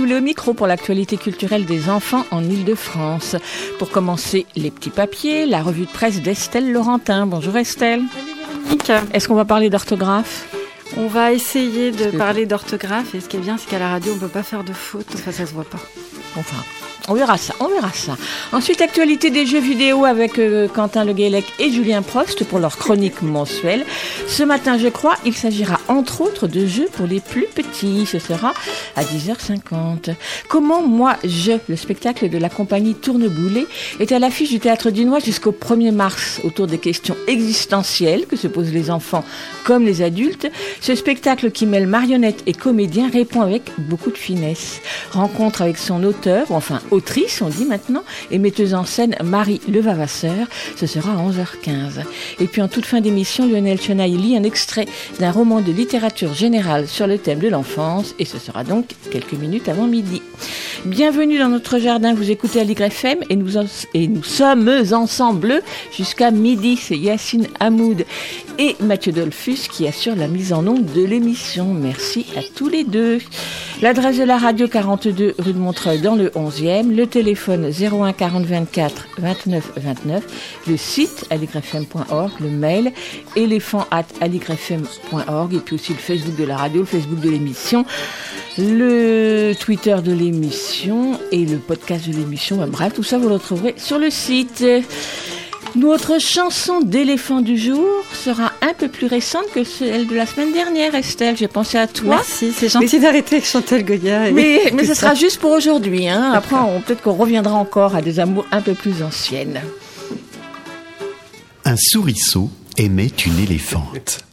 Véronique au micro pour l'actualité culturelle des enfants en Ile-de-France. Pour commencer, les petits papiers, la revue de presse d'Estelle Laurentin. Bonjour Estelle. Salut Est-ce qu'on va parler d'orthographe? On va essayer de parler d'orthographe et ce qui est bien, c'est qu'à la radio, on ne peut pas faire de faute, enfin ça se voit pas. Enfin, on verra ça, on verra ça. Ensuite, actualité des jeux vidéo avec euh, Quentin Le Guélec et Julien Prost pour leur chronique mensuelle. Ce matin, je crois, il s'agira entre autres de jeux pour les plus petits. Ce sera à 10h50. Comment moi, je, le spectacle de la compagnie Tourneboulet, est à l'affiche du Théâtre du Noir jusqu'au 1er mars autour des questions existentielles que se posent les enfants comme les adultes. Ce spectacle qui mêle marionnettes et comédiens répond avec beaucoup de finesse. Rencontre avec son auteur, enfin auteur autrice, on dit maintenant, et metteuse en scène Marie Levavasseur. Ce sera à 11h15. Et puis en toute fin d'émission, Lionel Chenaille lit un extrait d'un roman de littérature générale sur le thème de l'enfance, et ce sera donc quelques minutes avant midi. Bienvenue dans notre jardin, vous écoutez à l'YFM et nous, et nous sommes ensemble jusqu'à midi. C'est Yacine Hamoud et Mathieu Dolphus qui assure la mise en onde de l'émission. Merci à tous les deux. L'adresse de la radio 42 rue de Montreuil dans le 11e, le téléphone 01 40 24 29 29, le site aligrefm.org, le mail éléphant at aligrefm.org et puis aussi le Facebook de la radio, le Facebook de l'émission, le Twitter de l'émission et le podcast de l'émission. Bref, tout ça vous le retrouverez sur le site. Notre chanson d'éléphant du jour sera un peu plus récente que celle de la semaine dernière, Estelle. J'ai pensé à toi. Merci, c'est gentil d'arrêter avec Chantal Goya. Mais, mais ce sera juste pour aujourd'hui. Hein. Après, peut-être qu'on reviendra encore à des amours un peu plus anciennes. Un souriceau aimait une éléphante.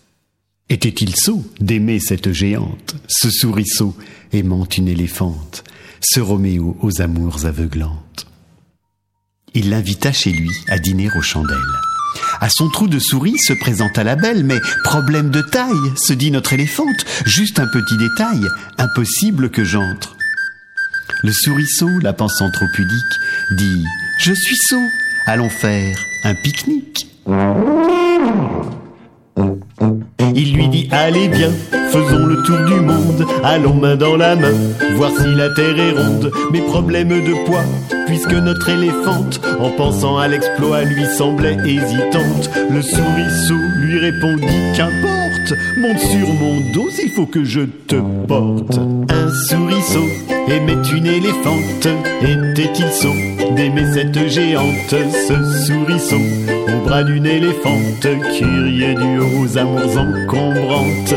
Était-il sot d'aimer cette géante, ce souriceau aimant une éléphante, ce Roméo aux amours aveuglantes? Il l'invita chez lui à dîner aux chandelles. À son trou de souris se présenta la belle, mais problème de taille, se dit notre éléphante, juste un petit détail, impossible que j'entre. Le souriceau, la pensant trop pudique, dit Je suis sot, allons faire un pique-nique. Il lui dit Allez bien, faisons le tour du monde, allons main dans la main, voir si la terre est ronde. Mes problèmes de poids, puisque notre éléphante, en pensant à l'exploit, lui semblait hésitante. Le souriceau lui répondit Qu'importe, monte sur mon dos, il faut que je te porte. Un souriceau aimait une éléphante, était-il sot d'aimer cette géante, ce souriceau? Au bras d'une éléphante qui riait du haut aux amours encombrantes.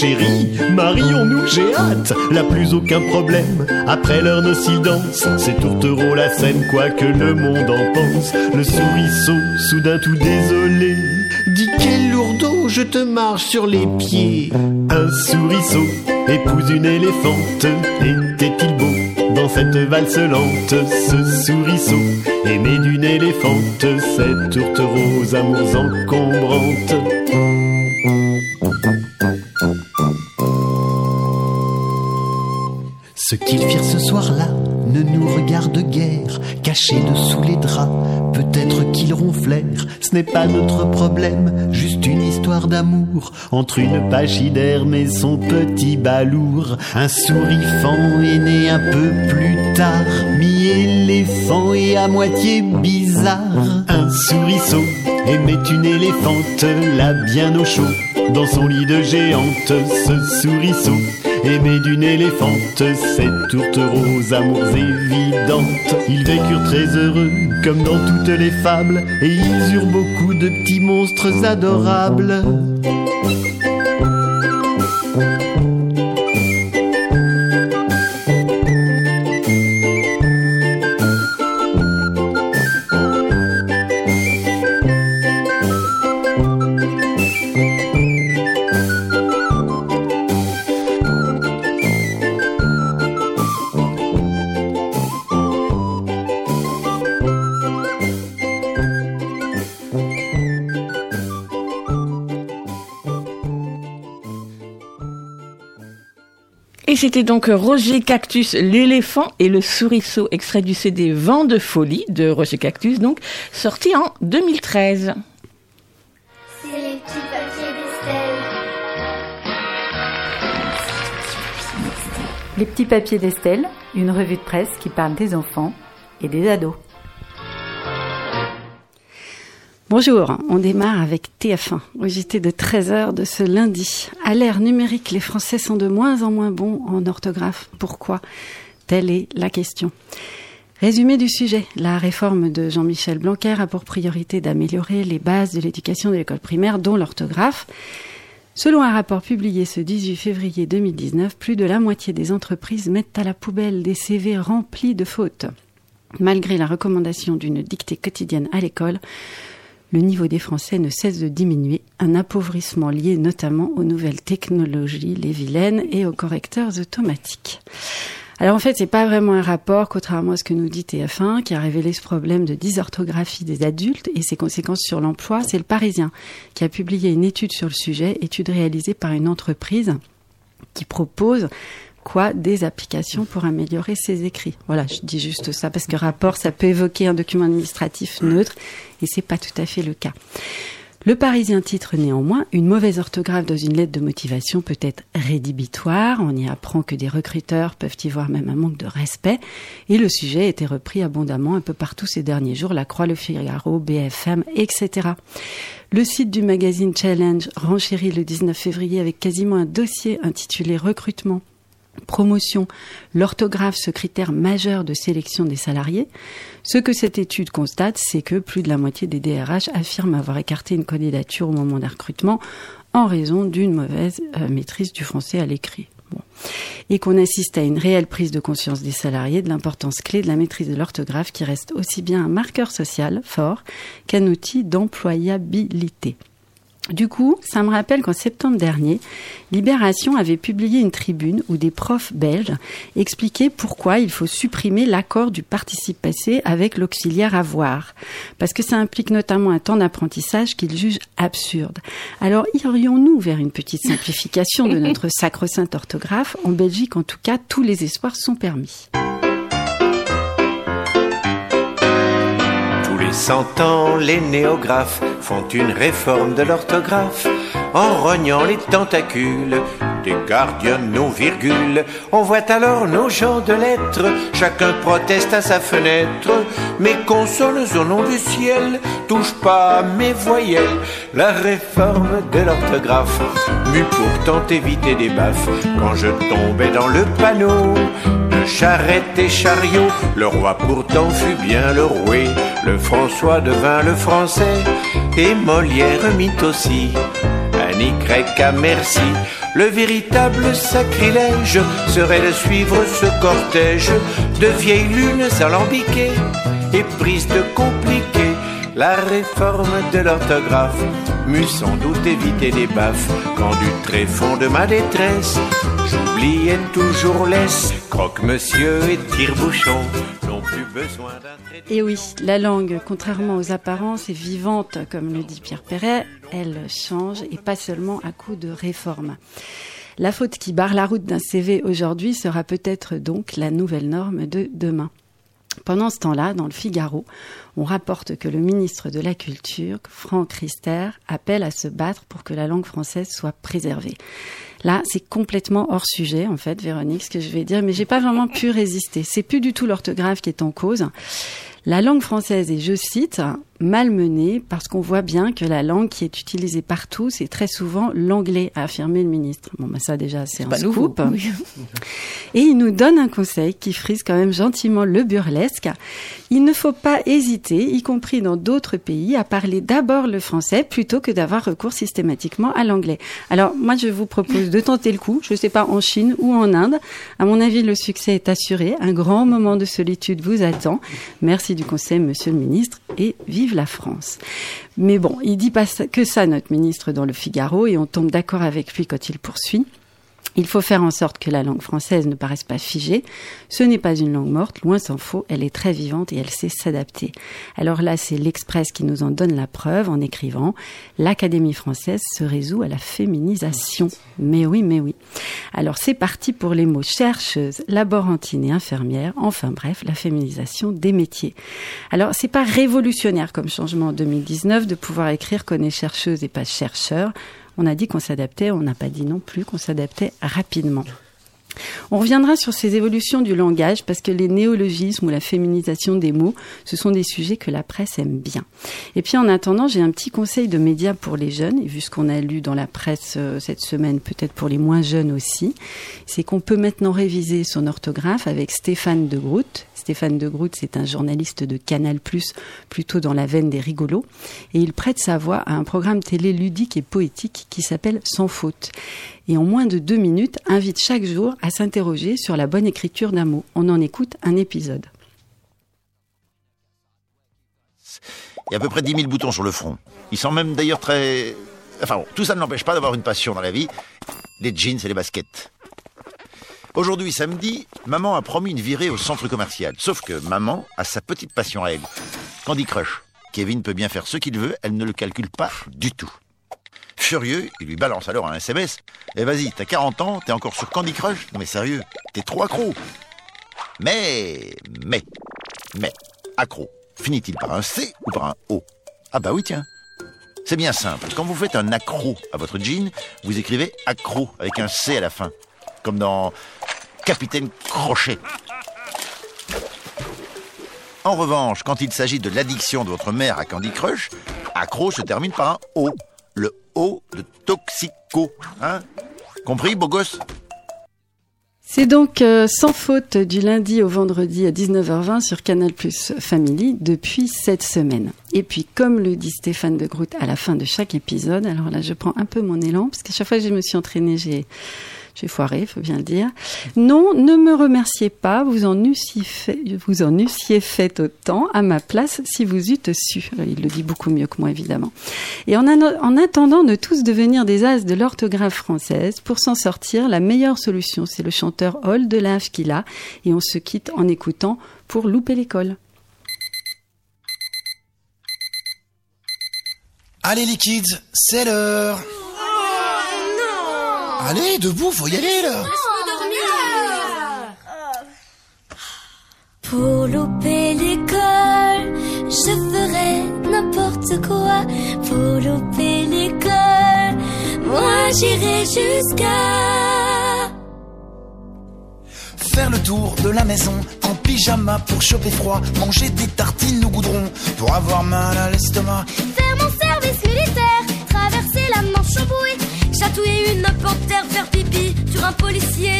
Chérie, marions-nous, j'ai hâte. La plus aucun problème, après leur danse C'est tourtereau la scène, quoi que le monde en pense. Le souriceau, soudain tout désolé, dit quel lourdeau, je te marche sur les pieds. Un souriceau épouse une éléphante, était-il beau dans cette valse lente, ce souriceau aimé d'une éléphante, cette tourtereau aux amours encombrantes. Qu'ils firent ce soir-là? Ne nous regarde guère, cachés dessous les draps. Peut-être qu'ils ils ronflèrent, ce n'est pas notre problème, juste une histoire d'amour entre une pachyderme et son petit balourd. Un sourifant est né un peu plus tard, mi-éléphant et à moitié bizarre. Un souriceau aimait une éléphante, là bien au chaud, dans son lit de géante, ce souriceau aimé d'une éléphante, cette tourtereaux amours évidentes. Ils vécurent très heureux, comme dans toutes les fables, et ils eurent beaucoup de petits monstres adorables. C'était donc Roger Cactus, l'éléphant et le souriceau, extrait du CD Vent de folie de Roger Cactus, donc sorti en 2013. C'est les petits papiers d'Estelle. Les petits papiers d'Estelle, une revue de presse qui parle des enfants et des ados. Bonjour, on démarre avec TF1, au JT de 13h de ce lundi. À l'ère numérique, les Français sont de moins en moins bons en orthographe. Pourquoi? Telle est la question. Résumé du sujet, la réforme de Jean-Michel Blanquer a pour priorité d'améliorer les bases de l'éducation de l'école primaire, dont l'orthographe. Selon un rapport publié ce 18 février 2019, plus de la moitié des entreprises mettent à la poubelle des CV remplis de fautes. Malgré la recommandation d'une dictée quotidienne à l'école, le niveau des Français ne cesse de diminuer, un appauvrissement lié notamment aux nouvelles technologies, les vilaines et aux correcteurs automatiques. Alors en fait, c'est pas vraiment un rapport, contrairement à ce que nous dit TF1, qui a révélé ce problème de dysorthographie des adultes et ses conséquences sur l'emploi. C'est le Parisien qui a publié une étude sur le sujet, étude réalisée par une entreprise qui propose quoi des applications pour améliorer ses écrits. Voilà, je dis juste ça parce que rapport, ça peut évoquer un document administratif neutre et c'est pas tout à fait le cas. Le Parisien titre néanmoins Une mauvaise orthographe dans une lettre de motivation peut être rédhibitoire. On y apprend que des recruteurs peuvent y voir même un manque de respect. Et le sujet a été repris abondamment un peu partout ces derniers jours. La Croix, le Figaro, BFM, etc. Le site du magazine Challenge renchérit le 19 février avec quasiment un dossier intitulé Recrutement promotion, l'orthographe, ce critère majeur de sélection des salariés. Ce que cette étude constate, c'est que plus de la moitié des DRH affirment avoir écarté une candidature au moment d'un recrutement en raison d'une mauvaise euh, maîtrise du français à l'écrit. Et qu'on assiste à une réelle prise de conscience des salariés de l'importance clé de la maîtrise de l'orthographe qui reste aussi bien un marqueur social fort qu'un outil d'employabilité. Du coup, ça me rappelle qu'en septembre dernier, Libération avait publié une tribune où des profs belges expliquaient pourquoi il faut supprimer l'accord du participe passé avec l'auxiliaire avoir. Parce que ça implique notamment un temps d'apprentissage qu'ils jugent absurde. Alors, irions-nous vers une petite simplification de notre sacro-sainte orthographe? En Belgique, en tout cas, tous les espoirs sont permis. Tous les cent ans, les néographes font une réforme de l'orthographe en rognant les tentacules des gardiens nos virgules. On voit alors nos gens de lettres, chacun proteste à sa fenêtre. Mes consonnes au nom du ciel touchent pas mes voyelles. La réforme de l'orthographe m'eût pourtant évité des baffes quand je tombais dans le panneau de charrette et chariot. Le roi pourtant fut bien le roué, le François devint le français et Molière mit aussi un Y à merci. Le véritable sacrilège serait de suivre ce cortège de vieilles lunes alambiquées et prises de compliquer la réforme de l'orthographe m'eût sans doute évité des baffes quand du tréfonds de ma détresse j'oubliais toujours laisse croque-monsieur et tire-bouchon Et oui, la langue, contrairement aux apparences, est vivante, comme le dit Pierre Perret. Elle change et pas seulement à coup de réforme. La faute qui barre la route d'un CV aujourd'hui sera peut-être donc la nouvelle norme de demain. Pendant ce temps-là, dans le Figaro, on rapporte que le ministre de la Culture, Franck Rister, appelle à se battre pour que la langue française soit préservée. Là, c'est complètement hors sujet, en fait, Véronique, ce que je vais dire, mais j'ai pas vraiment pu résister. C'est plus du tout l'orthographe qui est en cause. La langue française est, je cite, malmenée parce qu'on voit bien que la langue qui est utilisée partout, c'est très souvent l'anglais, a affirmé le ministre. Bon, ben ça déjà, c'est un scoop. oui. Et il nous donne un conseil qui frise quand même gentiment le burlesque. Il ne faut pas hésiter, y compris dans d'autres pays, à parler d'abord le français plutôt que d'avoir recours systématiquement à l'anglais. Alors moi, je vous propose de tenter le coup. Je ne sais pas en Chine ou en Inde. À mon avis, le succès est assuré. Un grand moment de solitude vous attend. Merci du conseil, Monsieur le ministre, et vive la France. Mais bon, il dit pas que ça, notre ministre, dans le Figaro, et on tombe d'accord avec lui quand il poursuit. Il faut faire en sorte que la langue française ne paraisse pas figée. Ce n'est pas une langue morte, loin s'en faut, elle est très vivante et elle sait s'adapter. Alors là, c'est l'Express qui nous en donne la preuve en écrivant L'Académie française se résout à la féminisation. Mais oui, mais oui. Alors c'est parti pour les mots chercheuse, laborantine et infirmière, enfin bref, la féminisation des métiers. Alors c'est pas révolutionnaire comme changement en 2019 de pouvoir écrire qu'on est chercheuse et pas chercheur. On a dit qu'on s'adaptait, on n'a pas dit non plus qu'on s'adaptait rapidement. On reviendra sur ces évolutions du langage parce que les néologismes ou la féminisation des mots, ce sont des sujets que la presse aime bien. Et puis en attendant, j'ai un petit conseil de médias pour les jeunes, et vu ce qu'on a lu dans la presse euh, cette semaine, peut-être pour les moins jeunes aussi, c'est qu'on peut maintenant réviser son orthographe avec Stéphane de Groot. Stéphane de Groot, c'est un journaliste de Canal+, plutôt dans la veine des rigolos, et il prête sa voix à un programme télé ludique et poétique qui s'appelle Sans faute. Et en moins de deux minutes, invite chaque jour à s'interroger sur la bonne écriture d'un mot. On en écoute un épisode. Il y a à peu près 10 000 boutons sur le front. Ils sont même d'ailleurs très... Enfin bon, tout ça ne l'empêche pas d'avoir une passion dans la vie. Les jeans et les baskets. Aujourd'hui, samedi, maman a promis une virée au centre commercial. Sauf que maman a sa petite passion à elle. Candy Crush. Kevin peut bien faire ce qu'il veut, elle ne le calcule pas du tout. Furieux, il lui balance alors un SMS. Eh vas-y, t'as 40 ans, t'es encore sur Candy Crush? Non mais sérieux, t'es trop accro. Mais, mais, mais, accro, finit-il par un C ou par un O? Ah bah oui, tiens. C'est bien simple. Quand vous faites un accro à votre jean, vous écrivez accro avec un C à la fin. Comme dans Capitaine Crochet. En revanche, quand il s'agit de l'addiction de votre mère à Candy Crush, accro se termine par un O. Le O de toxico. Hein? Compris, beau gosse? C'est donc euh, sans faute du lundi au vendredi à 19h20 sur Canal Plus Family depuis cette semaine. Et puis, comme le dit Stéphane de Groot à la fin de chaque épisode, alors là, je prends un peu mon élan, parce qu'à chaque fois que je me suis entraînée, j'ai, j'ai foiré, faut bien le dire. Non, ne me remerciez pas, vous en eussiez fait, autant à ma place si vous eûtes su. Alors, Il le dit beaucoup mieux que moi, évidemment. Et en, an- en attendant de tous devenir des as de l'orthographe française, pour s'en sortir, la meilleure solution, c'est le chanteur Hall de la Hafkila. Et on se quitte en écoutant pour louper l'école. Allez les kids, c'est l'heure. Allez, debout, faut y aller là. Pour louper l'école, je ferai n'importe quoi. Pour louper l'école, moi j'irai jusqu'à. Faire le tour de la maison en pyjama pour choper froid, manger des tartines au goudron pour avoir mal à l'estomac. Faire mon service militaire, chatouiller une panthère, faire pipi sur un policier.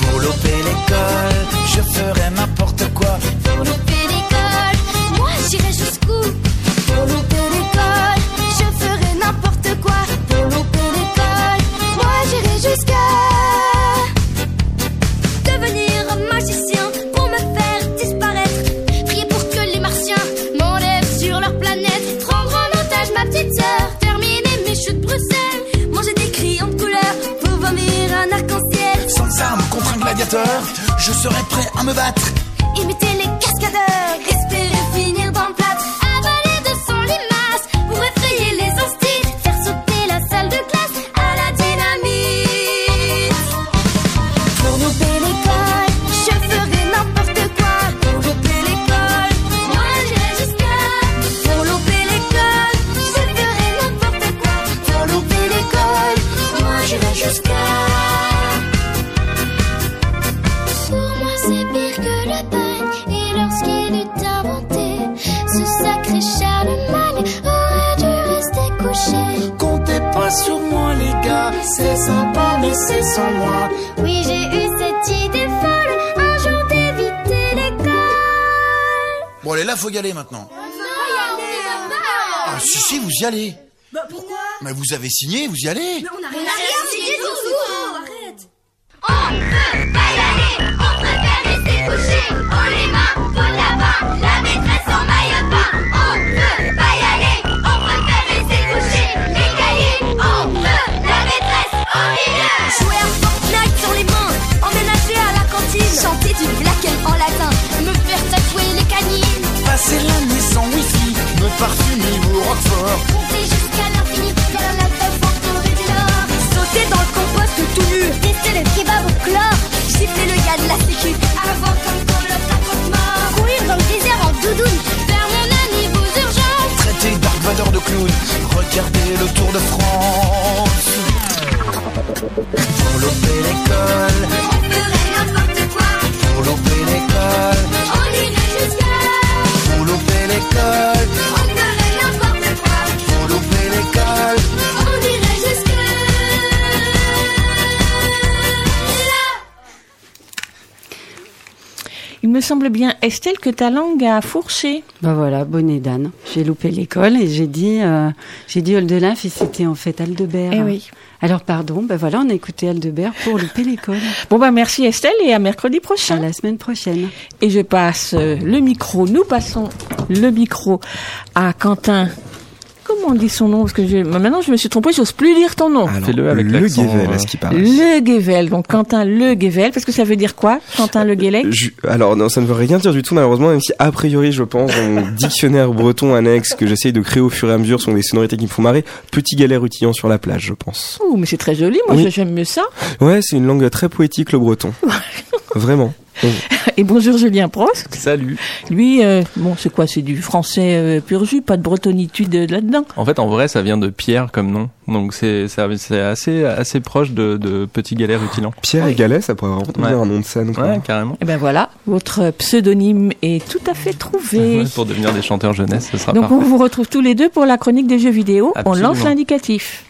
Pour louper l'école, je ferai n'importe quoi. Maintenant. Ah, si, si, vous y allez. Bah pourquoi? Mais vous avez signé, vous y allez. Semble bien, Estelle, que ta langue a fourché. Bah voilà, bonnet d'âne. J'ai loupé l'école et j'ai dit, euh, j'ai dit Oldelaf et c'était en fait Aldebert. Eh oui. Alors pardon, bah voilà, on a écouté Aldebert pour louper l'école. Bon, bah merci Estelle et à mercredi À prochain. la semaine prochaine. Et je passe euh, le micro, nous passons le micro à Quentin. Comment on dit son nom Parce que je- maintenant je me suis trompée, j'ose plus dire ton nom. Fais-le avec le Guével, euh, à ce qui paraît. Le Guével, donc Quentin Le Guével, parce que ça veut dire quoi Quentin Le Guélec Je- alors non, ça ne veut rien dire du tout malheureusement, même si a priori je pense dans mon dictionnaire breton annexe que j'essaye de créer au fur et à mesure sont des sonorités qui me font marrer. Petit galère rutilant sur la plage, je pense. Ouh, mais c'est très joli, moi Oui. j'aime mieux ça. Ouais, c'est une langue très poétique le breton. Vraiment. Et bonjour Julien Prost. Salut. Lui, euh, bon, c'est quoi C'est du français euh, pur jus, pas de bretonitude euh, là-dedans? En fait, en vrai, ça vient de Pierre comme nom. Donc c'est assez assez proche de, de Petit Galère Utilant. Pierre et Galet, ça pourrait vraiment Ouais. un nom de scène. Quoi. Ouais, carrément. Et ben voilà, votre pseudonyme est tout à fait trouvé. Ouais, Pour devenir des chanteurs jeunesse, ce sera Donc parfait. on vous retrouve tous les deux pour la chronique des jeux vidéo. On lance l'indicatif.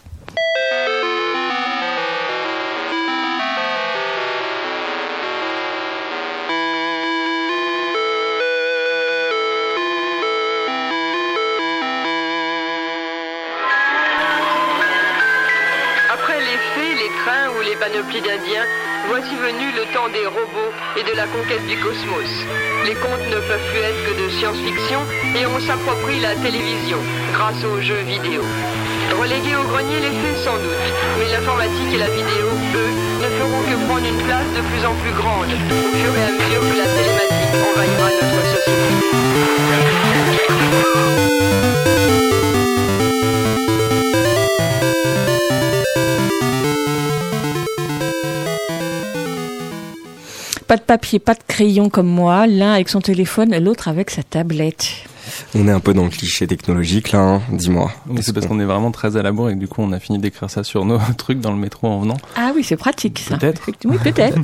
Voici venu le temps des robots et de la conquête du cosmos. Les contes ne peuvent plus être que de science-fiction et on s'approprie la télévision grâce aux jeux vidéo. Relégués au grenier les faits sans doute, mais l'informatique et la vidéo, eux, ne feront que prendre une place de plus en plus grande au fur et à mesure que la télématique envahira notre société. Pas de papier, pas de crayon comme moi, l'un avec son téléphone, l'autre avec sa tablette. On est un peu dans le cliché technologique là, hein, dis-moi. Oui, c'est parce qu'on est vraiment très à la bourre et que du coup on a fini d'écrire ça sur nos trucs dans le métro en venant. Ah oui, c'est pratique ça. Peut-être. Oui, peut-être.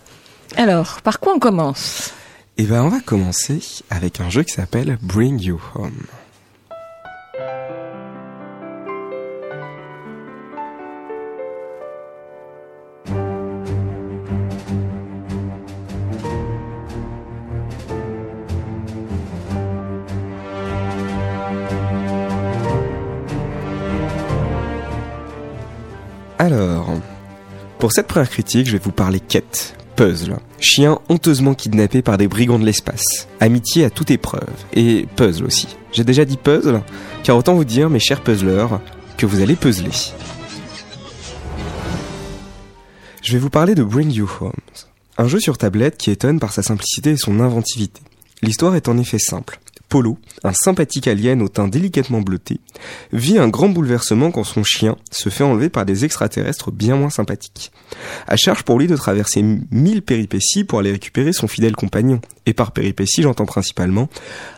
Alors, par quoi on commence? Et ben on va commencer avec un jeu qui s'appelle Bring You Home. Alors, pour cette première critique, je vais vous parler quête, puzzle, chien honteusement kidnappé par des brigands de l'espace, amitié à toute épreuve, et puzzle aussi. J'ai déjà dit puzzle, car autant vous dire, mes chers puzzleurs, que vous allez puzzler. Je vais vous parler de Bring You Home, un jeu sur tablette qui étonne par sa simplicité et son inventivité. L'histoire est en effet simple. Polo, un sympathique alien au teint délicatement bleuté, vit un grand bouleversement quand son chien se fait enlever par des extraterrestres bien moins sympathiques. À charge pour lui de traverser mille péripéties pour aller récupérer son fidèle compagnon. Et par péripéties, j'entends principalement,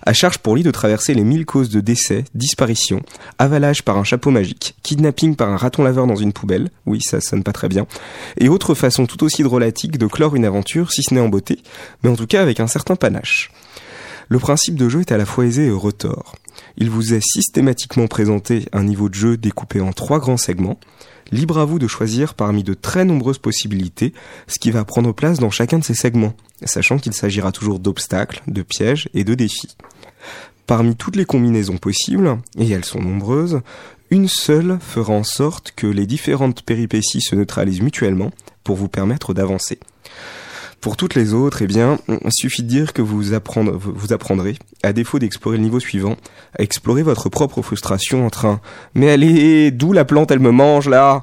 à charge pour lui de traverser les mille causes de décès, disparition, avalage par un chapeau magique, kidnapping par un raton laveur dans une poubelle, oui ça sonne pas très bien, et autres façons tout aussi drôlatiques de clore une aventure, si ce n'est en beauté, mais en tout cas avec un certain panache. Le principe de jeu est à la fois aisé et retors. Il vous est systématiquement présenté un niveau de jeu découpé en trois grands segments. Libre à vous de choisir parmi de très nombreuses possibilités ce qui va prendre place dans chacun de ces segments, sachant qu'il s'agira toujours d'obstacles, de pièges et de défis. Parmi toutes les combinaisons possibles, et elles sont nombreuses, une seule fera en sorte que les différentes péripéties se neutralisent mutuellement pour vous permettre d'avancer. Pour toutes les autres, eh bien, suffit de dire que vous apprendrez, à défaut d'explorer le niveau suivant, à explorer votre propre frustration en train. Mais allez, d'où la plante elle me mange là!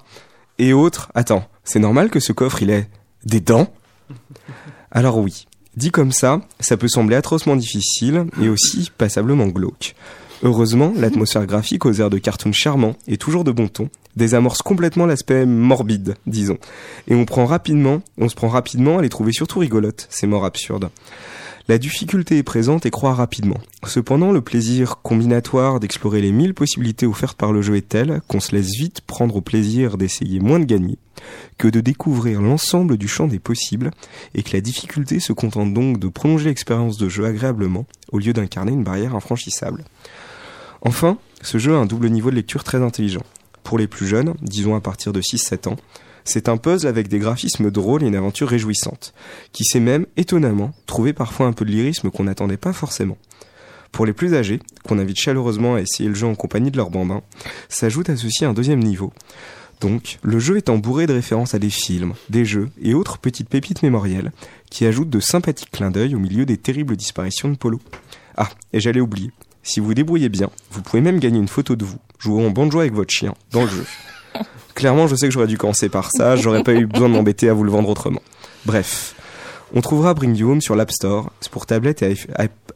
Et autres, attends, c'est normal que ce coffre il ait des dents? Alors oui, dit comme ça, ça peut sembler atrocement difficile et aussi passablement glauque. Heureusement, l'atmosphère graphique aux airs de cartoon charmant est toujours de bon ton, désamorce complètement l'aspect morbide, disons. Et on prend rapidement, on se prend rapidement à les trouver surtout rigolotes, ces morts absurdes. La difficulté est présente et croit rapidement. Cependant, le plaisir combinatoire d'explorer les mille possibilités offertes par le jeu est tel qu'on se laisse vite prendre au plaisir d'essayer moins de gagner que de découvrir l'ensemble du champ des possibles et que la difficulté se contente donc de prolonger l'expérience de jeu agréablement au lieu d'incarner une barrière infranchissable. Enfin, ce jeu a un double niveau de lecture très intelligent. Pour les plus jeunes, disons à partir de 6-7 ans, c'est un puzzle avec des graphismes drôles et une aventure réjouissante, qui sait même, étonnamment, trouver parfois un peu de lyrisme qu'on n'attendait pas forcément. Pour les plus âgés, qu'on invite chaleureusement à essayer le jeu en compagnie de leurs bambins, s'ajoute à ceci un deuxième niveau. Donc, le jeu étant bourré de références à des films, des jeux et autres petites pépites mémorielles, qui ajoutent de sympathiques clins d'œil au milieu des terribles disparitions de Polo. Ah, et j'allais oublier, si vous débrouillez bien, vous pouvez même gagner une photo de vous, jouant en banjo avec votre chien, dans le jeu. Clairement, je sais que j'aurais dû commencer par ça, j'aurais pas eu besoin de m'embêter à vous le vendre autrement. Bref, on trouvera Bring You Home sur l'App Store, c'est pour tablette et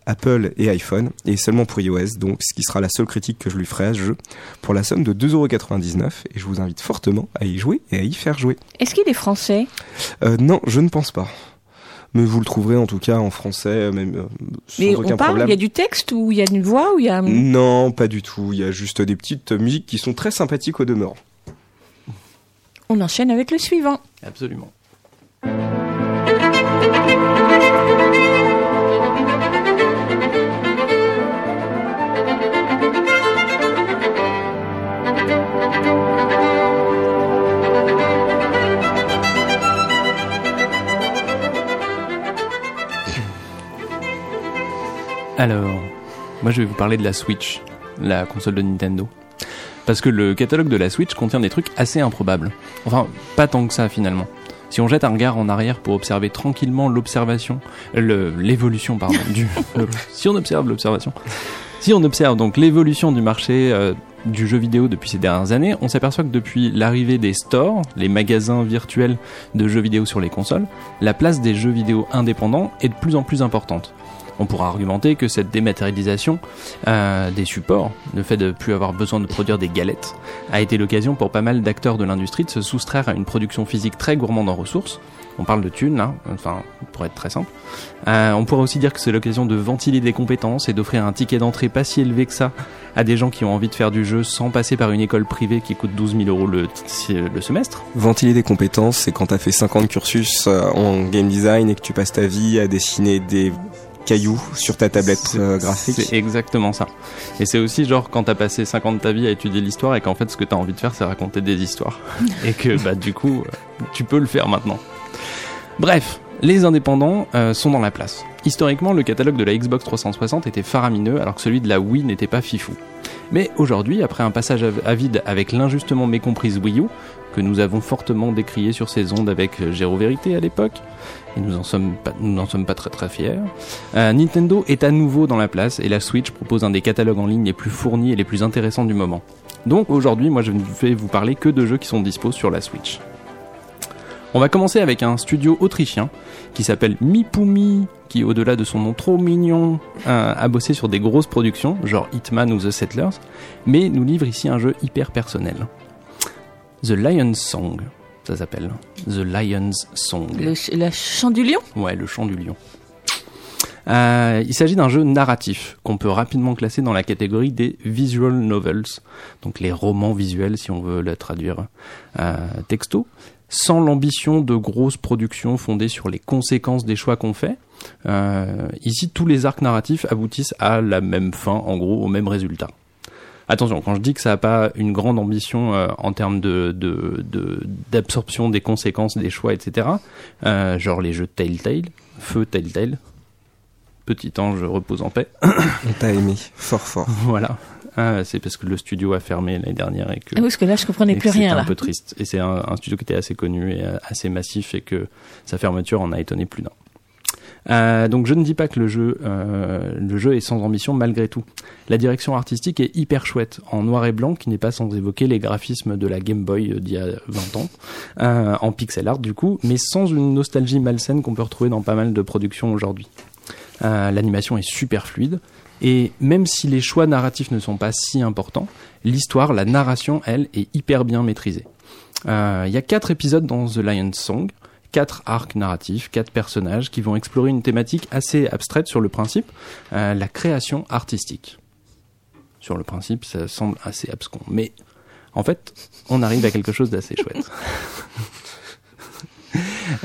Apple et iPhone, et seulement pour iOS, donc ce qui sera la seule critique que je lui ferai à ce jeu, pour la somme de 2,99€, et je vous invite fortement à y jouer et à y faire jouer. Est-ce qu'il est français? Euh, Non, je ne pense pas mais vous le trouverez en tout cas en français, euh, même euh, sans mais aucun on parle, problème. Il y a du texte ou il y a une voix ou il y a Non, pas du tout. Il y a juste des petites musiques qui sont très sympathiques au demeurant. On enchaîne avec le suivant. Absolument. Alors, moi je vais vous parler de la Switch, la console de Nintendo. Parce que le catalogue de la Switch contient des trucs assez improbables. Enfin, pas tant que ça finalement. Si on jette un regard en arrière pour observer tranquillement l'observation, l'évolution, pardon, du, si on observe l'observation, si on observe donc l'évolution du marché euh, du jeu vidéo depuis ces dernières années, on s'aperçoit que depuis l'arrivée des stores, les magasins virtuels de jeux vidéo sur les consoles, la place des jeux vidéo indépendants est de plus en plus importante. On pourra argumenter que cette dématérialisation euh, des supports, le fait de plus avoir besoin de produire des galettes, a été l'occasion pour pas mal d'acteurs de l'industrie de se soustraire à une production physique très gourmande en ressources. On parle de thunes, là, enfin, pour être très simple. Euh, on pourrait aussi dire que c'est l'occasion de ventiler des compétences et d'offrir un ticket d'entrée pas si élevé que ça à des gens qui ont envie de faire du jeu sans passer par une école privée qui coûte 12 000 euros le, le semestre. Ventiler des compétences, c'est quand t'as fait 50 cursus euh, en game design et que tu passes ta vie à dessiner des cailloux sur ta tablette euh, graphique. C'est exactement ça. Et c'est aussi genre quand t'as passé 5 ans de ta vie à étudier l'histoire et qu'en fait ce que t'as envie de faire c'est raconter des histoires. et que bah du coup tu peux le faire maintenant. Bref, les indépendants euh, sont dans la place. Historiquement, le catalogue de la Xbox 360 était faramineux alors que celui de la Wii n'était pas fifou. Mais aujourd'hui, après un passage à à vide avec l'injustement mécomprise Wii U, nous avons fortement décrié sur ces ondes avec euh, Géro Vérité à l'époque, et nous n'en sommes pas très très fiers, euh, Nintendo est à nouveau dans la place et la Switch propose un des catalogues en ligne les plus fournis et les plus intéressants du moment. Donc aujourd'hui, moi je ne vais vous parler que de jeux qui sont dispos sur la Switch. On va commencer avec un studio autrichien qui s'appelle Mipumi, qui au-delà de son nom trop mignon, euh, a bossé sur des grosses productions, genre Hitman ou The Settlers, mais nous livre ici un jeu hyper personnel. The Lion's Song, ça s'appelle. The Lion's Song. Le, la chant du lion? Ouais, le chant du lion. Euh, il s'agit d'un jeu narratif qu'on peut rapidement classer dans la catégorie des visual novels, donc les romans visuels si on veut le traduire euh, texto. sans l'ambition de grosses productions fondées sur les conséquences des choix qu'on fait. Euh, ici, tous les arcs narratifs aboutissent à la même fin, en gros, au même résultat. Attention, quand je dis que ça n'a pas une grande ambition euh, en termes de de- de- d'absorption des conséquences des choix, etc. euh, genre les jeux Telltale, Feu Telltale, Petit ange repose en paix. On t'a aimé, fort fort. voilà. Ah, c'est parce que le studio a fermé l'année dernière et que. Ah oui, parce que là, je comprenais plus rien, c'était là. un peu triste. Et c'est un, un studio qui était assez connu et euh, assez massif et que sa fermeture en a étonné plus d'un. Euh, donc je ne dis pas que le jeu, euh, le jeu est sans ambition malgré tout. La direction artistique est hyper chouette, en noir et blanc, qui n'est pas sans évoquer les graphismes de la Game Boy euh, d'il y a 20 ans, en pixel art du coup, mais sans une nostalgie malsaine qu'on peut retrouver dans pas mal de productions aujourd'hui. L'animation est super fluide, et même si les choix narratifs ne sont pas si importants, l'histoire, la narration, elle, est hyper bien maîtrisée. Il y a quatre épisodes dans The Lion's Song, quatre arcs narratifs, quatre personnages qui vont explorer une thématique assez abstraite sur le principe, euh, la création artistique. Sur le principe, ça semble assez abscon, mais en fait, on arrive à quelque chose d'assez chouette.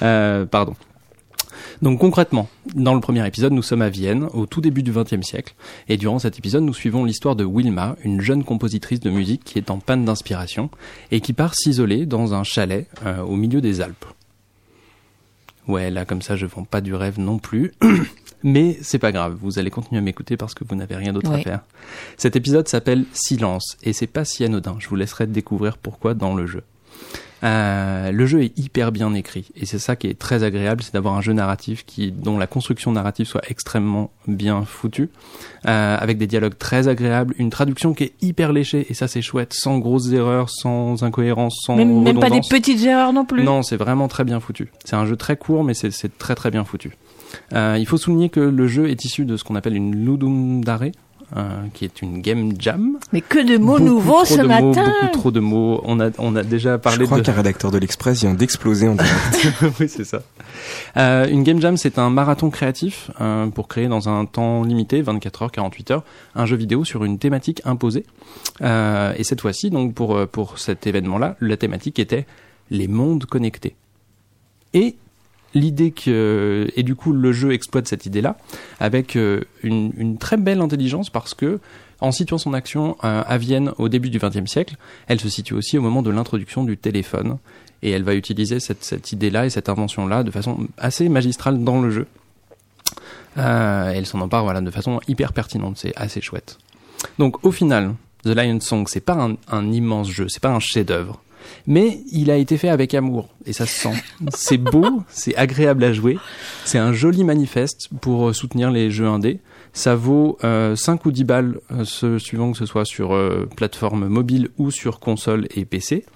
Euh, pardon. Donc concrètement, dans le premier épisode, nous sommes à Vienne, au tout début du XXe siècle, et durant cet épisode, nous suivons l'histoire de Wilma, une jeune compositrice de musique qui est en panne d'inspiration et qui part s'isoler dans un chalet euh, au milieu des Alpes. Ouais, là comme ça, je vends pas du rêve non plus. Mais c'est pas grave, vous allez continuer à m'écouter parce que vous n'avez rien d'autre à faire. Cet épisode s'appelle Silence et c'est pas si anodin. Je vous laisserai découvrir pourquoi dans le jeu. Euh, le jeu est hyper bien écrit et c'est ça qui est très agréable, c'est d'avoir un jeu narratif qui dont la construction narrative soit extrêmement bien foutue, euh, avec des dialogues très agréables, une traduction qui est hyper léchée et ça c'est chouette, sans grosses erreurs, sans incohérences, sans Même, même pas des petites erreurs non plus. Non, c'est vraiment très bien foutu. C'est un jeu très court, mais c'est c'est très très bien foutu. Euh, il faut souligner que le jeu est issu de ce qu'on appelle une Ludum Dare, euh, qui est une game jam. Mais que de mots Beaucoup nouveaux ce de mots, matin. beaucoup trop de mots. On a, on a déjà Je parlé crois de... qu'un rédacteur de l'Express vient d'exploser en direct. oui, c'est ça. Euh, une game jam, c'est un marathon créatif euh, pour créer dans un temps limité, 24 heures, 48 heures, un jeu vidéo sur une thématique imposée. Euh, et cette fois-ci, donc pour euh, pour cet événement-là, la thématique était les mondes connectés. Et l'idée que et du coup le jeu exploite cette idée-là avec euh, une, très belle intelligence parce que en situant son action euh, à Vienne au début du XXe siècle, elle se situe aussi au moment de l'introduction du téléphone et elle va utiliser cette, idée-là et cette invention-là de façon assez magistrale dans le jeu. Euh, elle s'en empare voilà, de façon hyper pertinente, c'est assez chouette. Donc au final, The Lion Song, c'est pas un, un immense jeu, c'est pas un chef-d'œuvre, mais il a été fait avec amour et ça se sent. c'est beau, c'est agréable à jouer, c'est un joli manifeste pour euh, soutenir les jeux indés. Ça vaut euh, 5 ou 10 balles euh, suivant que ce soit sur euh, plateforme mobile ou sur console et PC.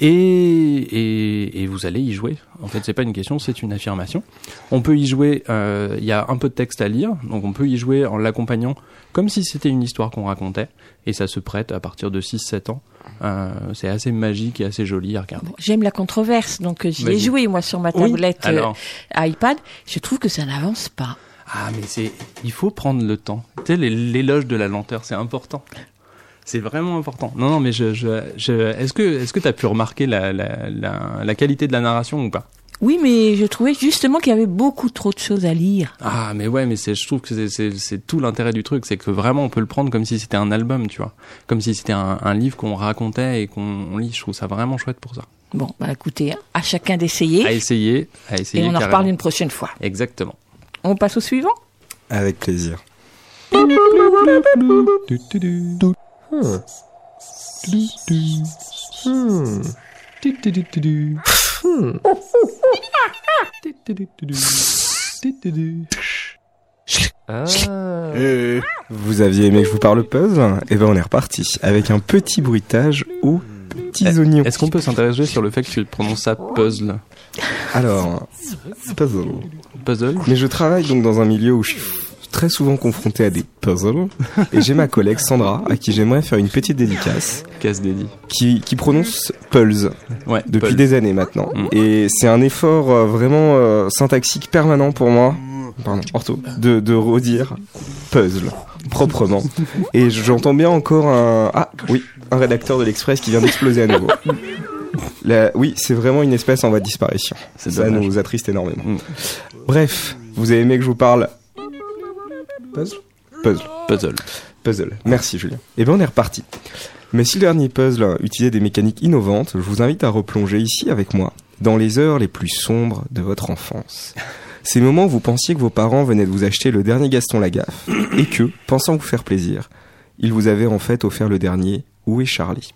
Et, et, et vous allez y jouer. En fait, c'est pas une question, c'est une affirmation. On peut y jouer. euh, Il y a un peu de texte à lire, donc on peut y jouer en l'accompagnant comme si c'était une histoire qu'on racontait. Et ça se prête à partir de 6-7 ans. Euh, c'est assez magique et assez joli à regarder. J'aime la controverse, donc euh, j'y ai joué moi sur ma Oui, tablette euh, iPad. Je trouve que ça n'avance pas. Ah, mais c'est, il faut prendre le temps. Tu sais, l'é- l'éloge de la lenteur, c'est important. C'est vraiment important. Non, non, mais je, je, je est-ce que, est-ce que t'as pu remarquer la, la, la, la qualité de la narration ou pas? Oui, mais je trouvais justement qu'il y avait beaucoup trop de choses à lire. Ah, mais ouais, mais c'est, je trouve que c'est, tout l'intérêt du truc, c'est que vraiment on peut le prendre comme si c'était un album, tu vois, comme si c'était un, un livre qu'on racontait et qu'on on lit. Je trouve ça vraiment chouette pour ça. Bon, bah écoutez, à chacun d'essayer. À essayer, à essayer. Et on en carrément. reparle une prochaine fois. Exactement. On passe au suivant? Avec plaisir. Vous aviez aimé que je vous parle puzzle Eh ben on est reparti avec un petit bruitage aux petits oignons. Est-ce qu'on peut s'interroger sur le fait que tu prononces ça puzzle Alors, puzzle. Puzzle Mais je travaille donc dans un milieu où je suis très souvent confronté à des puzzles et j'ai ma collègue Sandra à qui j'aimerais faire une petite dédicace Casse dédié. qui, qui prononce Pulse Ouais, depuis puzzle. des années maintenant. Mm. Et c'est un effort euh, vraiment euh, syntaxique permanent pour moi, pardon, ortho, de, de redire puzzle proprement. Et j'entends bien encore un... Ah oui, un rédacteur de l'Express qui vient d'exploser à nouveau. La- Oui, c'est vraiment une espèce en voie de disparition. Ça dommage. nous attriste énormément. Mm. Bref, vous avez aimé que je vous parle Puzzle Puzzle. Puzzle. Puzzle. Merci Julien. Et bien on est reparti. Mais si le dernier puzzle utilisait des mécaniques innovantes, je vous invite à replonger ici avec moi dans les heures les plus sombres de votre enfance. Ces moments où vous pensiez que vos parents venaient de vous acheter le dernier Gaston Lagaffe et que, pensant vous faire plaisir, ils vous avaient en fait offert le dernier Où est Charlie?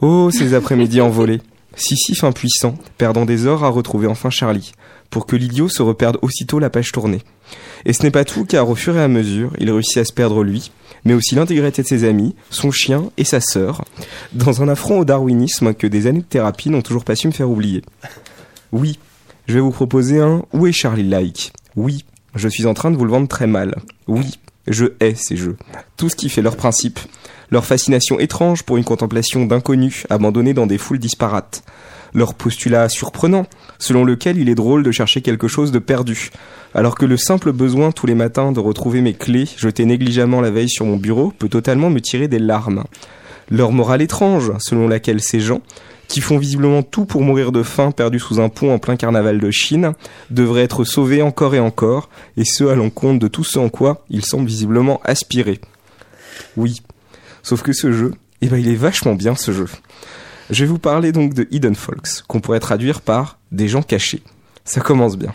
Oh, ces après-midi envolés, Sisyphe impuissant, perdant des heures à retrouver enfin Charlie, pour que l'idiot se reperde aussitôt la page tournée. Et ce n'est pas tout, car au fur et à mesure, il réussit à se perdre lui, mais aussi l'intégrité de ses amis, son chien et sa sœur, dans un affront au darwinisme que des années de thérapie n'ont toujours pas su me faire oublier. Oui, je vais vous proposer un Où est Charlie Like? Oui, je suis en train de vous le vendre très mal. Oui, je hais ces jeux. Tout ce qui fait leur principe. Leur fascination étrange pour une contemplation d'inconnus abandonnés dans des foules disparates. Leur postulat surprenant, selon lequel il est drôle de chercher quelque chose de perdu, alors que le simple besoin tous les matins de retrouver mes clés jetées négligemment la veille sur mon bureau peut totalement me tirer des larmes. Leur morale étrange, selon laquelle ces gens, qui font visiblement tout pour mourir de faim perdus sous un pont en plein carnaval de Chine, devraient être sauvés encore et encore, et ce à l'encontre de tout ce en quoi ils semblent visiblement aspirer. Oui. Sauf que ce jeu, eh ben il est vachement bien ce jeu. Je vais vous parler donc de Hidden Folks, qu'on pourrait traduire par des gens cachés. Ça commence bien.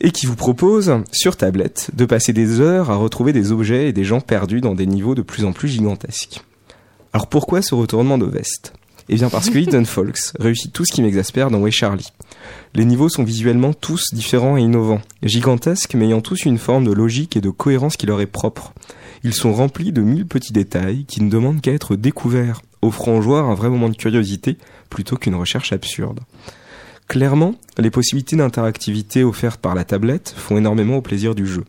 Et qui vous propose, sur tablette, de passer des heures à retrouver des objets et des gens perdus dans des niveaux de plus en plus gigantesques. Alors pourquoi ce retournement de veste? Eh bien parce que Hidden Folks réussit tout ce qui m'exaspère dans Way Charlie. Les niveaux sont visuellement tous différents et innovants, gigantesques mais ayant tous une forme de logique et de cohérence qui leur est propre. Ils sont remplis de mille petits détails qui ne demandent qu'à être découverts, offrant au joueur un vrai moment de curiosité plutôt qu'une recherche absurde. Clairement, les possibilités d'interactivité offertes par la tablette font énormément au plaisir du jeu.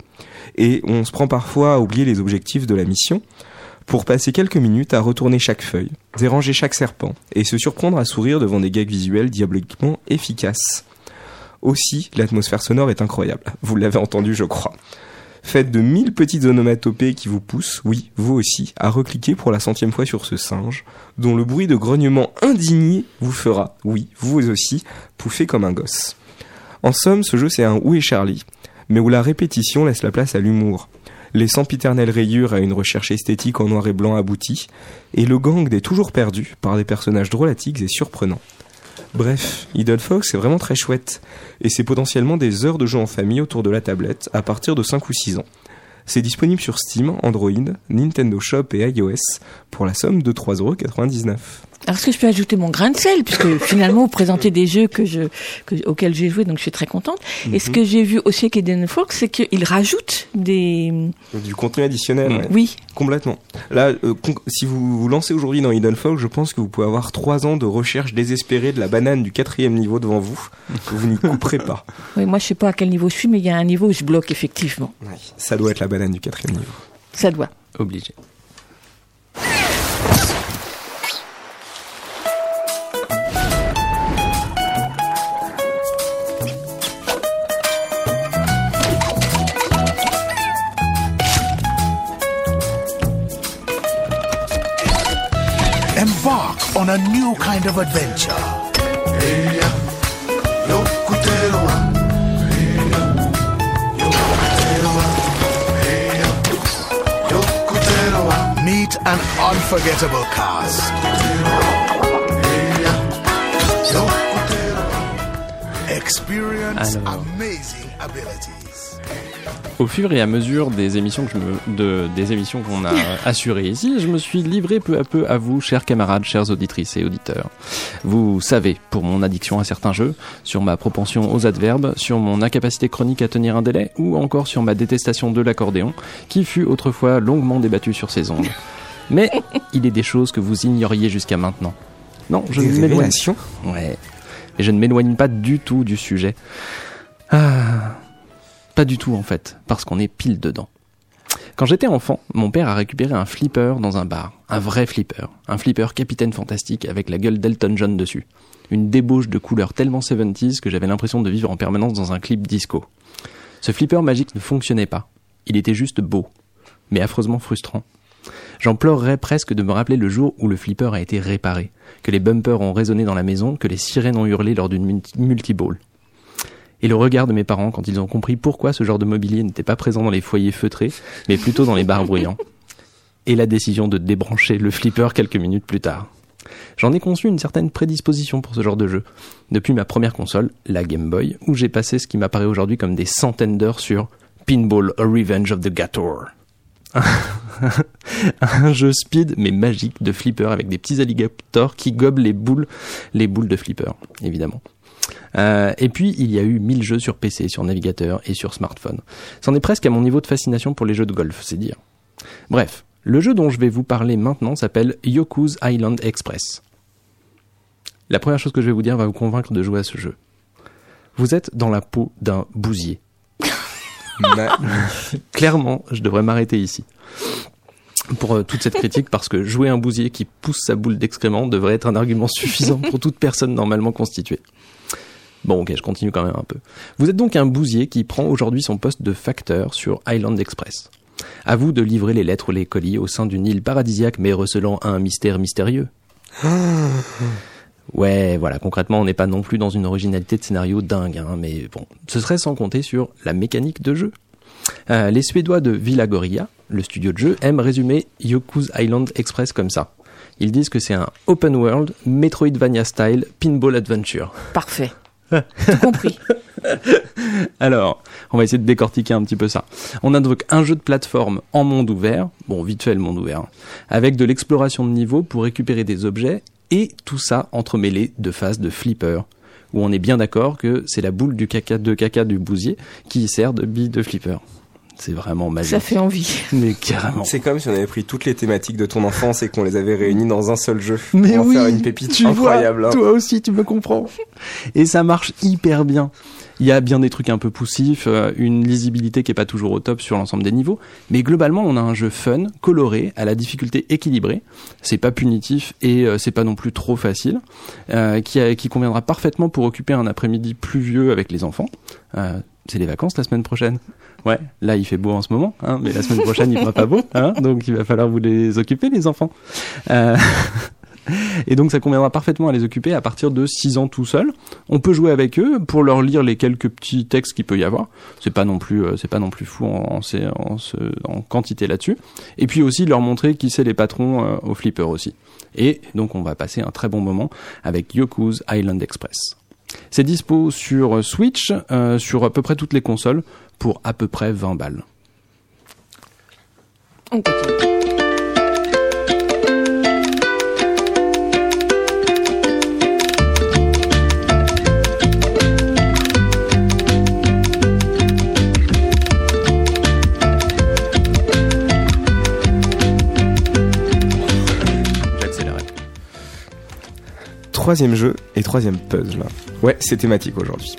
Et on se prend parfois à oublier les objectifs de la mission pour passer quelques minutes à retourner chaque feuille, déranger chaque serpent et se surprendre à sourire devant des gags visuels diaboliquement efficaces. Aussi, l'atmosphère sonore est incroyable. Vous l'avez entendu, je crois. Faites de mille petites onomatopées qui vous poussent, oui, vous aussi, à recliquer pour la centième fois sur ce singe, dont le bruit de grognement indigné vous fera, oui, vous aussi, pouffer comme un gosse. En somme, ce jeu c'est un Où est Charlie, mais où la répétition laisse la place à l'humour, les sempiternelles rayures à une recherche esthétique en noir et blanc aboutie, et le gang des toujours perdus par des personnages drôlatiques et surprenants. Bref, Idle Fox c'est vraiment très chouette, et c'est potentiellement des heures de jeu en famille autour de la tablette à partir de 5 ou 6 ans. C'est disponible sur Steam, Android, Nintendo Shop et iOS pour la somme de 3,99€. Alors, est-ce que je peux ajouter mon grain de sel Puisque finalement, vous présentez des jeux que je, que, auxquels j'ai joué, donc je suis très contente. Et ce Mhm. que j'ai vu aussi avec Eden Fox, c'est qu'il rajoute des... Du contenu additionnel, ouais. Oui. Complètement. Là, euh, con- si vous vous lancez aujourd'hui dans Hidden Fox, je pense que vous pouvez avoir 3 ans de recherche désespérée de la banane du quatrième niveau devant vous. Vous n'y couperez pas. Oui, moi, je sais pas à quel niveau je suis, mais il y a un niveau où je bloque, effectivement. Ça doit être la banane du quatrième niveau. Ça doit. Obligé. Embark on a new kind of adventure. Meet an unforgettable cast. Experience amazing abilities. Au fur et à mesure des émissions que je me, de, des émissions qu'on a assurées ici, je me suis livré peu à peu à vous, chers camarades, chères auditrices et auditeurs. Vous savez, pour mon addiction à certains jeux, sur ma propension aux adverbes, sur mon incapacité chronique à tenir un délai, ou encore sur ma détestation de l'accordéon, qui fut autrefois longuement débattue sur ces ondes. Mais il est des choses que vous ignoriez jusqu'à maintenant. Non, je ne m'éloigne. révélations? Ouais. Et je ne m'éloigne pas du tout du sujet. Ah. Pas du tout en fait, parce qu'on est pile dedans. Quand j'étais enfant, mon père a récupéré un flipper dans un bar. Un vrai flipper. Un flipper capitaine fantastique avec la gueule d'Elton John dessus. Une débauche de couleurs tellement 70s que j'avais l'impression de vivre en permanence dans un clip disco. Ce flipper magique ne fonctionnait pas. Il était juste beau. Mais affreusement frustrant. J'en pleurerais presque de me rappeler le jour où le flipper a été réparé, que les bumpers ont résonné dans la maison, que les sirènes ont hurlé lors d'une multi- multiball. Et le regard de mes parents quand ils ont compris pourquoi ce genre de mobilier n'était pas présent dans les foyers feutrés, mais plutôt dans les bars bruyants. Et la décision de débrancher le flipper quelques minutes plus tard. J'en ai conçu une certaine prédisposition pour ce genre de jeu. Depuis ma première console, la Game Boy, où j'ai passé ce qui m'apparaît aujourd'hui comme des centaines d'heures sur Pinball A Revenge of the Gator. un jeu speed mais magique de flipper avec des petits alligators qui gobent les boules, les boules de flipper, évidemment. Euh, et puis il y a eu 1000 jeux sur PC, sur navigateur et sur smartphone. C'en est presque à mon niveau de fascination pour les jeux de golf, c'est dire. Bref, le jeu dont je vais vous parler maintenant s'appelle Yoku's Island Express. La première chose que je vais vous dire va vous convaincre de jouer à ce jeu. Vous êtes dans la peau d'un bousier. Clairement, je devrais m'arrêter ici. Pour euh, toute cette critique, parce que jouer un bousier qui pousse sa boule d'excréments devrait être un argument suffisant pour toute personne normalement constituée. Bon, ok, je continue quand même un peu. Vous êtes donc un bousier qui prend aujourd'hui son poste de facteur sur Island Express. À vous de livrer les lettres ou les colis au sein d'une île paradisiaque mais recelant un mystère mystérieux. Ouais, voilà, concrètement, on n'est pas non plus dans une originalité de scénario dingue, hein, mais bon, ce serait sans compter sur la mécanique de jeu. Euh, les Suédois de Villagoria, le studio de jeu, aiment résumer Yoku's Island Express comme ça. Ils disent que c'est un open world, Metroidvania style, pinball adventure. Parfait. Compris. Alors, on va essayer de décortiquer un petit peu ça. On a donc un jeu de plateforme en monde ouvert, bon, vite monde ouvert, hein, avec de l'exploration de niveau pour récupérer des objets, et tout ça entremêlé de phases de flipper, où on est bien d'accord que c'est la boule du caca de caca du bousier qui sert de bille de flipper. C'est vraiment magique. Ça fait envie. Mais carrément. C'est comme si on avait pris toutes les thématiques de ton enfance et qu'on les avait réunies dans un seul jeu. Mais pour en oui, faire une pépite tu incroyable. vois, hein. toi aussi, tu me comprends. Et ça marche hyper bien. Il y a bien des trucs un peu poussifs, euh, une lisibilité qui est pas toujours au top sur l'ensemble des niveaux, mais globalement, on a un jeu fun, coloré, à la difficulté équilibrée. C'est pas punitif et euh, c'est pas non plus trop facile, euh, qui, a- qui conviendra parfaitement pour occuper un après-midi pluvieux avec les enfants. Euh, c'est les vacances la semaine prochaine. Ouais, là il fait beau en ce moment, hein, mais la semaine prochaine il fera pas beau, hein, donc il va falloir vous les occuper les enfants. Euh, Et donc ça conviendra parfaitement à les occuper à partir de 6 ans tout seul. On peut jouer avec eux pour leur lire les quelques petits textes qu'il peut y avoir. C'est pas non plus euh, c'est pas non plus fou en, en, en en quantité là-dessus. Et puis aussi leur montrer qui c'est les patrons euh, au flipper aussi. Et donc on va passer un très bon moment avec Yoku's Island Express. C'est dispo sur Switch, euh, sur à peu près toutes les consoles pour à peu près 20 balles. Troisième jeu et troisième puzzle. Ouais, c'est thématique aujourd'hui.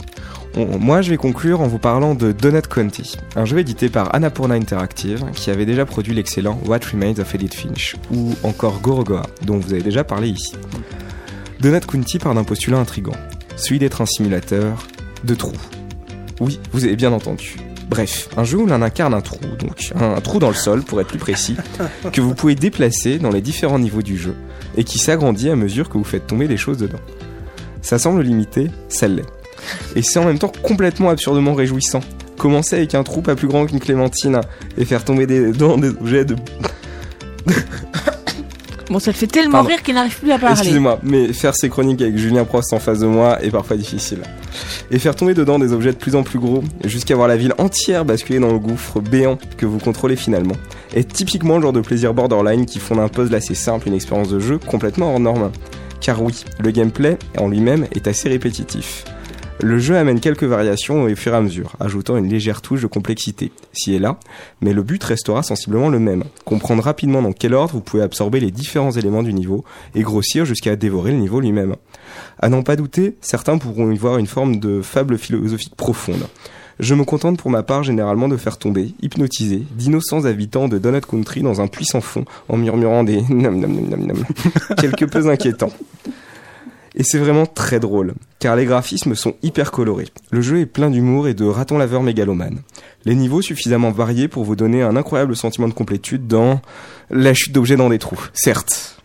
Moi, je vais conclure en vous parlant de Donut County, un jeu édité par Annapurna Interactive qui avait déjà produit l'excellent What Remains of Edith Finch ou encore Gorogoa, dont vous avez déjà parlé ici. Donut County part d'un postulat intrigant, celui d'être un simulateur de trous. Oui, vous avez bien entendu. Bref, un jeu où l'on incarne un trou, donc un trou dans le sol pour être plus précis, que vous pouvez déplacer dans les différents niveaux du jeu et qui s'agrandit à mesure que vous faites tomber des choses dedans. Ça semble limité, ça l'est. Et c'est en même temps complètement absurdement réjouissant. Commencer avec un trou pas plus grand qu'une clémentine et faire tomber des, dedans des objets de... Bon, ça le fait tellement Pardon. rire qu'il n'arrive plus à parler. Excusez-moi, mais faire ces chroniques avec Julien Prost en face de moi est parfois difficile. Et faire tomber dedans des objets de plus en plus gros, jusqu'à voir la ville entière basculer dans le gouffre béant que vous contrôlez finalement, est typiquement le genre de plaisir borderline qui font d'un puzzle assez simple une expérience de jeu complètement hors norme. Car oui, le gameplay en lui-même est assez répétitif. Le jeu amène quelques variations au fur et à mesure, ajoutant une légère touche de complexité, ci et là, mais le but restera sensiblement le même, comprendre rapidement dans quel ordre vous pouvez absorber les différents éléments du niveau et grossir jusqu'à dévorer le niveau lui-même. À n'en pas douter, certains pourront y voir une forme de fable philosophique profonde. Je me contente pour ma part généralement de faire tomber, hypnotiser, d'innocents habitants de Donut Country dans un puissant fond en murmurant des nam nam nam nam nam, quelque peu inquiétants. Et c'est vraiment très drôle, car les graphismes sont hyper colorés. Le jeu est plein d'humour et de ratons laveurs mégalomanes. Les niveaux suffisamment variés pour vous donner un incroyable sentiment de complétude dans la chute d'objets dans des trous, certes.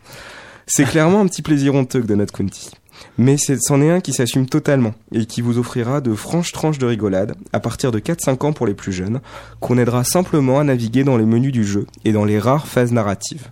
C'est clairement un petit plaisir honteux que Donut County. Mais c'en est un qui s'assume totalement et qui vous offrira de franches tranches de rigolade à partir de 4-5 ans pour les plus jeunes, qu'on aidera simplement à naviguer dans les menus du jeu et dans les rares phases narratives.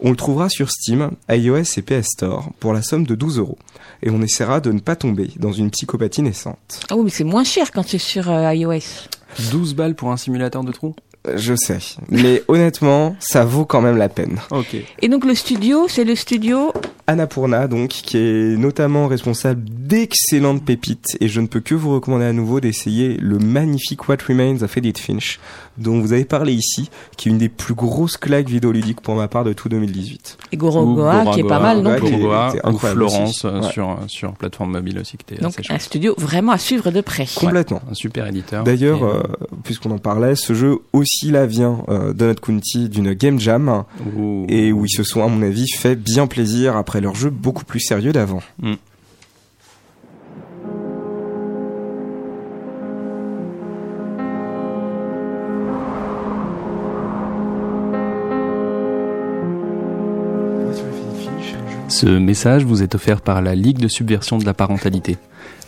On le trouvera sur Steam, iOS et PS Store pour la somme de 12 euros. Et on essaiera de ne pas tomber dans une psychopathie naissante. Ah oui, mais c'est moins cher quand c'est sur euh, iOS. 12 balles pour un simulateur de trou? Je sais. Mais honnêtement, ça vaut quand même la peine. Ok. Et donc le studio, c'est le studio Annapurna, donc, qui est notamment responsable d'excellentes pépites, et je ne peux que vous recommander à nouveau d'essayer le magnifique What Remains of Edith Finch, dont vous avez parlé ici, qui est une des plus grosses claques vidéoludiques pour ma part de tout 2018. Et Gorogoa, qui est pas mal non Gorogoa, ou Florence euh, Ouais. sur, sur plateforme mobile aussi, qui était Donc assez un studio vraiment à suivre de près. Complètement. Un super éditeur. D'ailleurs, Et, euh, puisqu'on en parlait, ce jeu aussi là vient euh, Donut County d'une game jam ouh. et où ils se sont, à mon avis, fait bien plaisir après leur jeu beaucoup plus sérieux d'avant. Mm. Ce message vous est offert par la Ligue de subversion de la parentalité.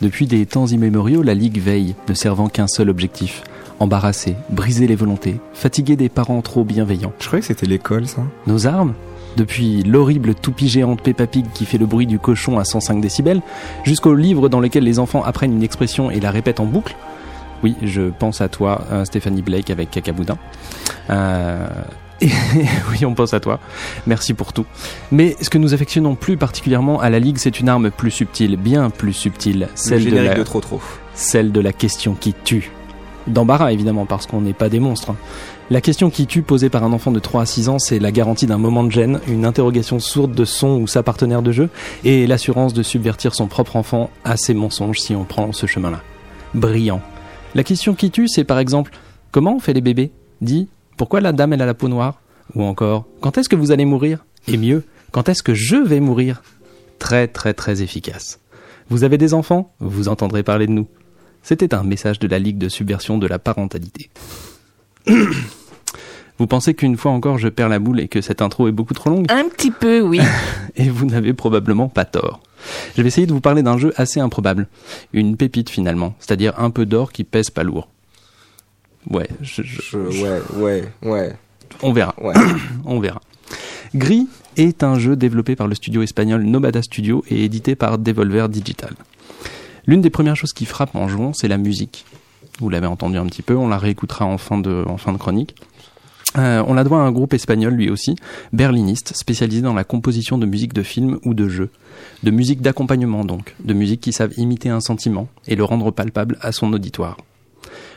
Depuis des temps immémoriaux, la Ligue veille, ne servant qu'un seul objectif embarrasser, briser les volontés, fatiguer des parents trop bienveillants. Je croyais que c'était l'école, ça. Nos armes? Depuis l'horrible toupie géante Peppa Pig qui fait le bruit du cochon à 105 décibels, jusqu'aux livres dans lesquels les enfants apprennent une expression et la répètent en boucle? Oui, je pense à toi, euh, Stéphanie Blake avec Cacaboudin. Euh, et oui, on pense à toi. Merci pour tout. Mais ce que nous affectionnons plus particulièrement à la Ligue, c'est une arme plus subtile, bien plus subtile, Le celle de la, de trop trop. celle de la question qui tue. D'embarras évidemment parce qu'on n'est pas des monstres. hein. La question qui tue posée par un enfant de 3 à 6 ans, c'est la garantie d'un moment de gêne, une interrogation sourde de son ou sa partenaire de jeu, et l'assurance de subvertir son propre enfant à ses mensonges si on prend ce chemin-là. Brillant. La question qui tue, c'est par exemple Comment on fait les bébés? Dis Pourquoi la dame elle a la peau noire Ou encore Quand est-ce que vous allez mourir Et mieux, quand est-ce que je vais mourir Très très très efficace. Vous avez des enfants Vous entendrez parler de nous. C'était un message de la Ligue de subversion de la parentalité. Vous pensez qu'une fois encore je perds la boule et que cette intro est beaucoup trop longue Un petit peu, oui. Et vous n'avez probablement pas tort. Je vais essayer de vous parler d'un jeu assez improbable. Une pépite finalement, c'est-à-dire un peu d'or qui pèse pas lourd. Ouais, je- je- Je- ouais, ouais, ouais, on verra. ouais. On verra. Gris est un jeu développé par le studio espagnol Nomada Studio et édité par Devolver Digital. L'une des premières choses qui frappe en jouant, c'est la musique. Vous l'avez entendu un petit peu, on la réécoutera en fin de, en fin de chronique. Euh, on la doit à un groupe espagnol lui aussi, berliniste, spécialisé dans la composition de musique de films ou de jeux. De musique d'accompagnement donc, de musique qui savent imiter un sentiment et le rendre palpable à son auditoire.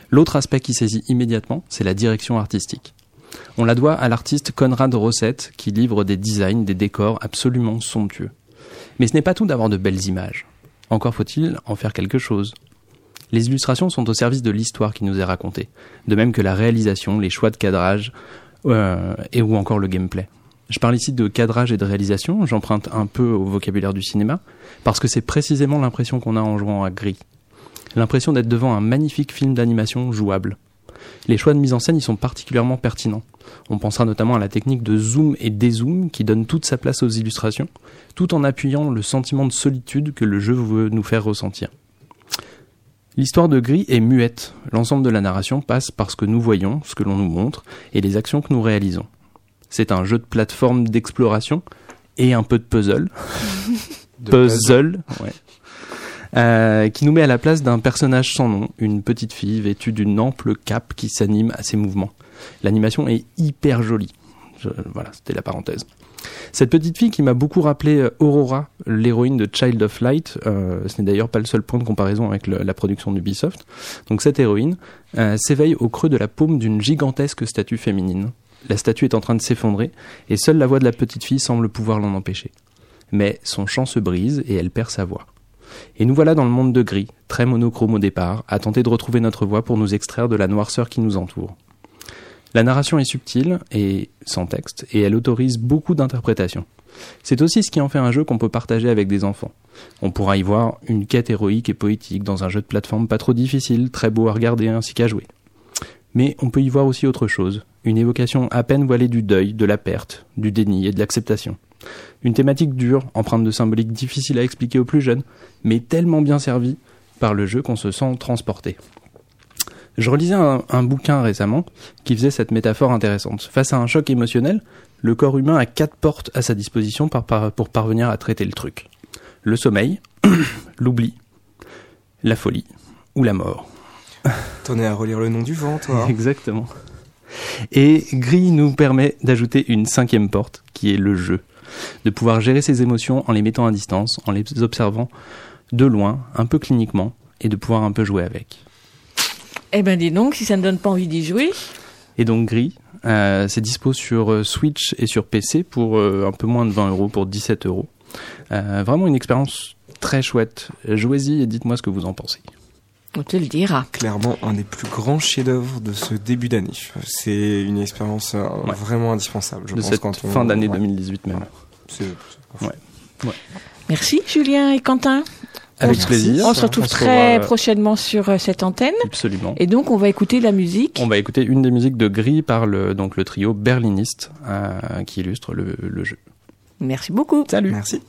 L'autre aspect qui saisit immédiatement, c'est la direction artistique. On la doit à l'artiste Conrad Rosset qui livre des designs, des décors absolument somptueux. Mais ce n'est pas tout d'avoir de belles images. Encore faut-il en faire quelque chose. Les illustrations sont au service de l'histoire qui nous est racontée, de même que la réalisation, les choix de cadrage euh, et ou encore le gameplay. Je parle ici de cadrage et de réalisation, j'emprunte un peu au vocabulaire du cinéma, parce que c'est précisément l'impression qu'on a en jouant à Gris. L'impression d'être devant un magnifique film d'animation jouable. Les choix de mise en scène y sont particulièrement pertinents. On pensera notamment à la technique de zoom et dézoom qui donne toute sa place aux illustrations, tout en appuyant le sentiment de solitude que le jeu veut nous faire ressentir. L'histoire de Gris est muette. L'ensemble de la narration passe par ce que nous voyons, ce que l'on nous montre, et les actions que nous réalisons. C'est un jeu de plateforme d'exploration et un peu de puzzle. puzzle, ouais. Euh, qui nous met à la place d'un personnage sans nom, une petite fille vêtue d'une ample cape qui s'anime à ses mouvements. L'animation est hyper jolie. Je- voilà, c'était la parenthèse. Cette petite fille qui m'a beaucoup rappelé euh, Aurora, l'héroïne de Child of Light, euh, ce n'est d'ailleurs pas le seul point de comparaison avec la production d'Ubisoft. Donc cette héroïne euh, s'éveille au creux de la paume d'une gigantesque statue féminine. La statue est en train de s'effondrer et seule la voix de la petite fille semble pouvoir l'en empêcher. Mais son chant se brise et elle perd sa voix. Et nous voilà dans le monde de gris, très monochrome au départ, à tenter de retrouver notre voix pour nous extraire de la noirceur qui nous entoure. La narration est subtile et sans texte, et elle autorise beaucoup d'interprétations. C'est aussi ce qui en fait un jeu qu'on peut partager avec des enfants. On pourra y voir une quête héroïque et poétique dans un jeu de plateforme pas trop difficile, très beau à regarder ainsi qu'à jouer. Mais on peut y voir aussi autre chose, une évocation à peine voilée du deuil, de la perte, du déni et de l'acceptation. Une thématique dure, empreinte de symbolique difficile à expliquer aux plus jeunes, mais tellement bien servie par le jeu qu'on se sent transporté. Je relisais un, un, bouquin récemment qui faisait cette métaphore intéressante. Face à un choc émotionnel, le corps humain a quatre portes à sa disposition par, par, pour parvenir à traiter le truc. Le sommeil, l'oubli, la folie ou la mort. T'en es à relire le nom du vent, toi. Exactement. Et Gris nous permet d'ajouter une cinquième porte, qui est le jeu. De pouvoir gérer ses émotions en les mettant à distance, en les observant de loin, un peu cliniquement, et de pouvoir un peu jouer avec. Eh ben dis donc, si ça ne donne pas envie d'y jouer. Et donc Gris, euh, c'est dispo sur euh, Switch et sur PC pour euh, un peu moins de 20 euros, pour 17 euros. Euh, vraiment une expérience très chouette. Jouez-y et dites-moi ce que vous en pensez. On te le dira. Clairement, un des plus grands chefs-d'œuvre de ce début d'année. C'est une expérience euh, Ouais. vraiment indispensable. Je de pense cette quand on... fin d'année ouais. 2018 même. C'est- Ouais. Ouais. Merci Julien et Quentin. Avec On plaisir. On se retrouve On très euh, prochainement sur euh, cette antenne. Absolument. Et donc on va écouter la musique. On va écouter une des musiques de Gris par le, donc le trio berliniste euh, qui illustre le, le jeu. Merci beaucoup. Salut. Merci.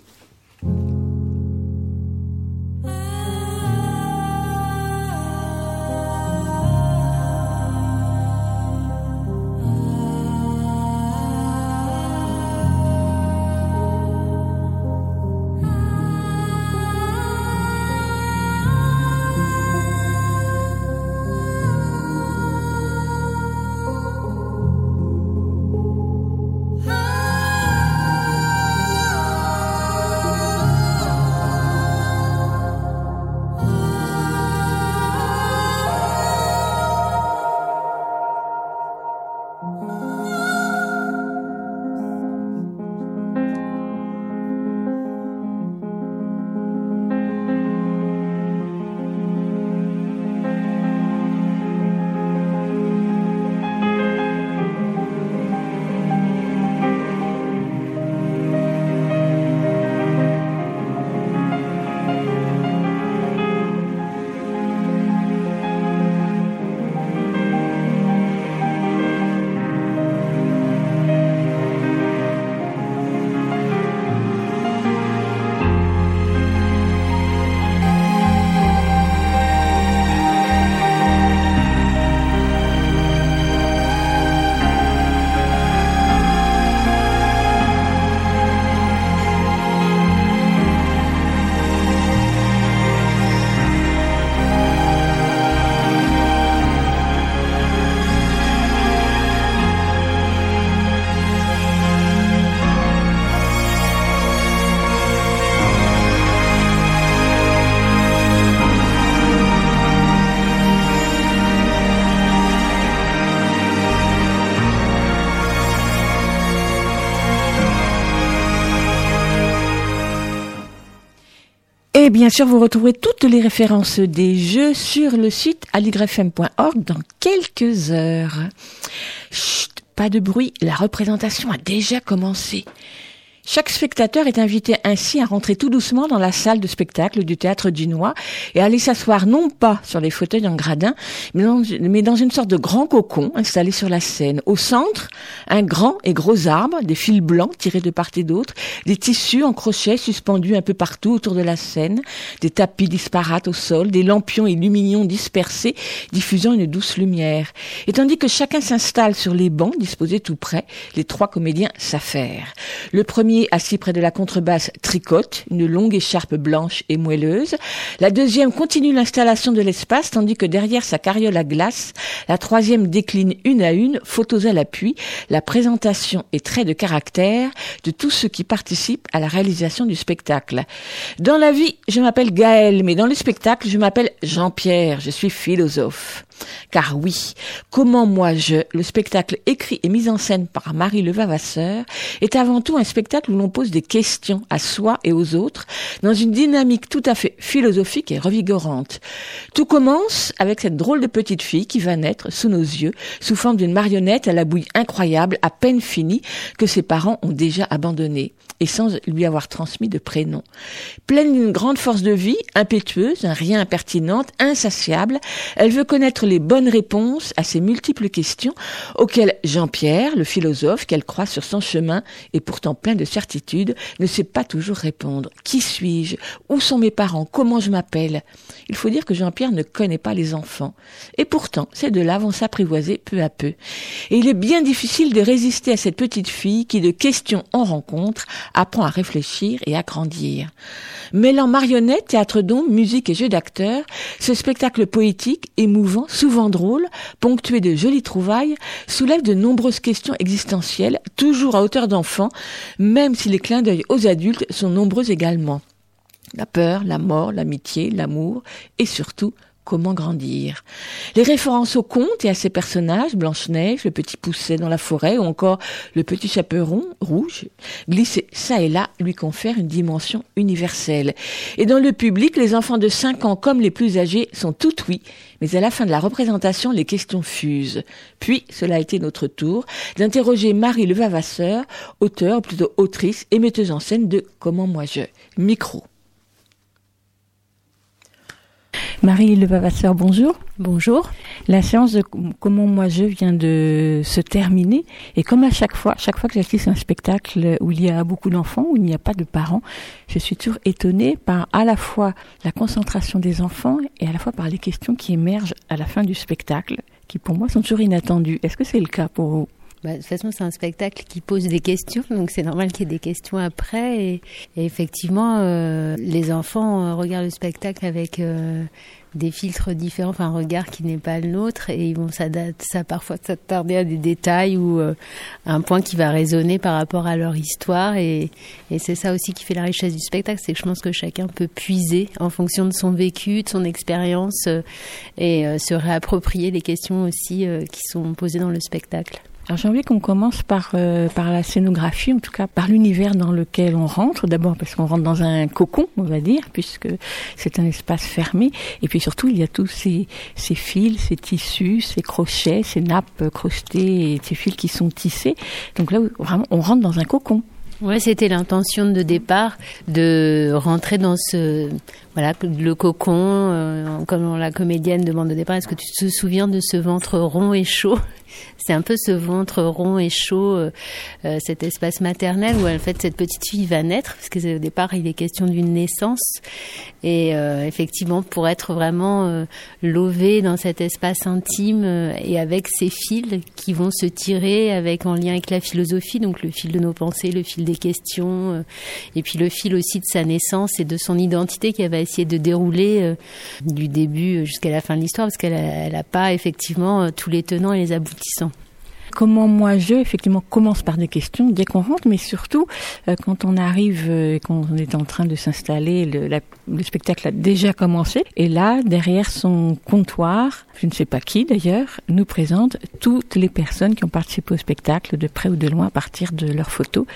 Et bien sûr, vous retrouverez toutes les références des jeux sur le site aligrefm.org dans quelques heures. Chut, pas de bruit, la représentation a déjà commencé. Chaque spectateur est invité ainsi à rentrer tout doucement dans la salle de spectacle du théâtre dunois et à aller s'asseoir non pas sur les fauteuils en gradin, mais dans, une sorte de grand cocon installé sur la scène. Au centre, un grand et gros arbre, des fils blancs tirés de part et d'autre, des tissus en crochet suspendus un peu partout autour de la scène, des tapis disparates au sol, des lampions et lumignons dispersés diffusant une douce lumière. Et tandis que chacun s'installe sur les bancs disposés tout près, les trois comédiens s'affairent. Le premier assis près de la contrebasse tricote, une longue écharpe blanche et moelleuse. La deuxième continue l'installation de l'espace, tandis que derrière sa carriole à glace, la troisième décline une à une, photos à l'appui, la présentation et traits de caractère de tous ceux qui participent à la réalisation du spectacle. Dans la vie, je m'appelle Gaël, mais dans le spectacle, je m'appelle Jean-Pierre, je suis philosophe. Car oui, Comment moi je, le spectacle écrit et mis en scène par Marie Levavasseur, est avant tout un spectacle où l'on pose des questions à soi et aux autres dans une dynamique tout à fait philosophique et revigorante. Tout commence avec cette drôle de petite fille qui va naître sous nos yeux sous forme d'une marionnette à la bouille incroyable, à peine finie, que ses parents ont déjà abandonnée et sans lui avoir transmis de prénom. Pleine d'une grande force de vie, impétueuse, un rien impertinente, insatiable, elle veut connaître les bonnes réponses à ces multiples questions auxquelles Jean-Pierre, le philosophe qu'elle croit sur son chemin et pourtant plein de certitudes, ne sait pas toujours répondre. Qui suis-je? Où sont mes parents? Comment je m'appelle? Il faut dire que Jean-Pierre ne connaît pas les enfants. Et pourtant, ces deux-là vont s'apprivoiser peu à peu. Et il est bien difficile de résister à cette petite fille qui, de question en rencontre, apprend à réfléchir et à grandir. Mêlant marionnette, théâtre d'ombre, musique et jeu d'acteurs, ce spectacle poétique, émouvant, souvent drôle, ponctué de jolies trouvailles, soulève de nombreuses questions existentielles, toujours à hauteur d'enfant, même si les clins d'œil aux adultes sont nombreux également. La peur, la mort, l'amitié, l'amour et surtout comment grandir. Les références aux contes et à ses personnages, Blanche-Neige, le petit pousset dans la forêt ou encore le petit chaperon rouge, glissés ça et là, lui confèrent une dimension universelle. Et dans le public, les enfants de 5 ans comme les plus âgés sont tout oui, mais à la fin de la représentation, les questions fusent. Puis, cela a été notre tour d'interroger Marie Levavasseur, auteur, plutôt autrice et metteuse en scène de Comment moi je? Micro. Marie Levavasseur, bonjour. Bonjour. La séance de Comment moi je vient de se terminer et comme à chaque fois, chaque fois que j'assiste à un spectacle où il y a beaucoup d'enfants, où il n'y a pas de parents, je suis toujours étonnée par à la fois la concentration des enfants et à la fois par les questions qui émergent à la fin du spectacle, qui pour moi sont toujours inattendues. Est-ce que c'est le cas pour vous? Bah, de toute façon, c'est un spectacle qui pose des questions, donc c'est normal qu'il y ait des questions après. Et, effectivement, euh, les enfants euh, regardent le spectacle avec euh, des filtres différents, un regard qui n'est pas le nôtre, et ils vont ça parfois s'attarder à des détails ou un point qui va résonner par rapport à leur histoire. Et, et c'est ça aussi qui fait la richesse du spectacle, c'est que je pense que chacun peut puiser en fonction de son vécu, de son expérience, et se réapproprier les questions aussi qui sont posées dans le spectacle. Alors j'ai envie qu'on commence par euh, par la scénographie, en tout cas par l'univers dans lequel on rentre. D'abord parce qu'on rentre dans un cocon, on va dire, puisque c'est un espace fermé. Et puis surtout, il y a tous ces ces fils, ces tissus, ces crochets, ces nappes crochetées et ces fils qui sont tissés. Donc là, vraiment, on rentre dans un cocon. Ouais, c'était l'intention de départ de rentrer dans ce voilà le cocon euh, comme la comédienne demande de départ est-ce que tu te souviens de ce ventre rond et chaud? C'est un peu ce ventre rond et chaud, euh, euh, cet espace maternel où en fait cette petite fille va naître, parce que au départ il est question d'une naissance. Et euh, effectivement, pour être vraiment lovée dans cet espace intime et avec ces fils qui vont se tirer avec en lien avec la philosophie, donc le fil de nos pensées, le fil des questions, et puis le fil aussi de sa naissance et de son identité qu'elle va essayer de dérouler du début jusqu'à la fin de l'histoire, parce qu'elle n'a pas effectivement tous les tenants et les aboutissants competição. Comment moi je effectivement commence par des questions dès qu'on rentre, mais surtout euh, quand on arrive euh, et qu'on est en train de s'installer, le, le, spectacle a déjà commencé et là derrière son comptoir, je ne sais pas qui d'ailleurs, nous présente toutes les personnes qui ont participé au spectacle de près ou de loin à partir de leurs photos.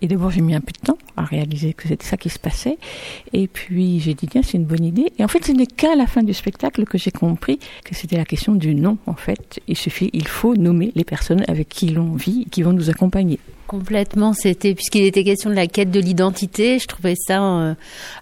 Et d'abord j'ai mis un peu de temps à réaliser que c'était ça qui se passait et puis j'ai dit tiens c'est une bonne idée et en fait ce n'est qu'à la fin du spectacle que j'ai compris que c'était la question du nom en fait. Il suffit, il faut nommer les personnes avec qui l'on vit, qui vont nous accompagner. Complètement, c'était puisqu'il était question de la quête de l'identité, je trouvais ça euh,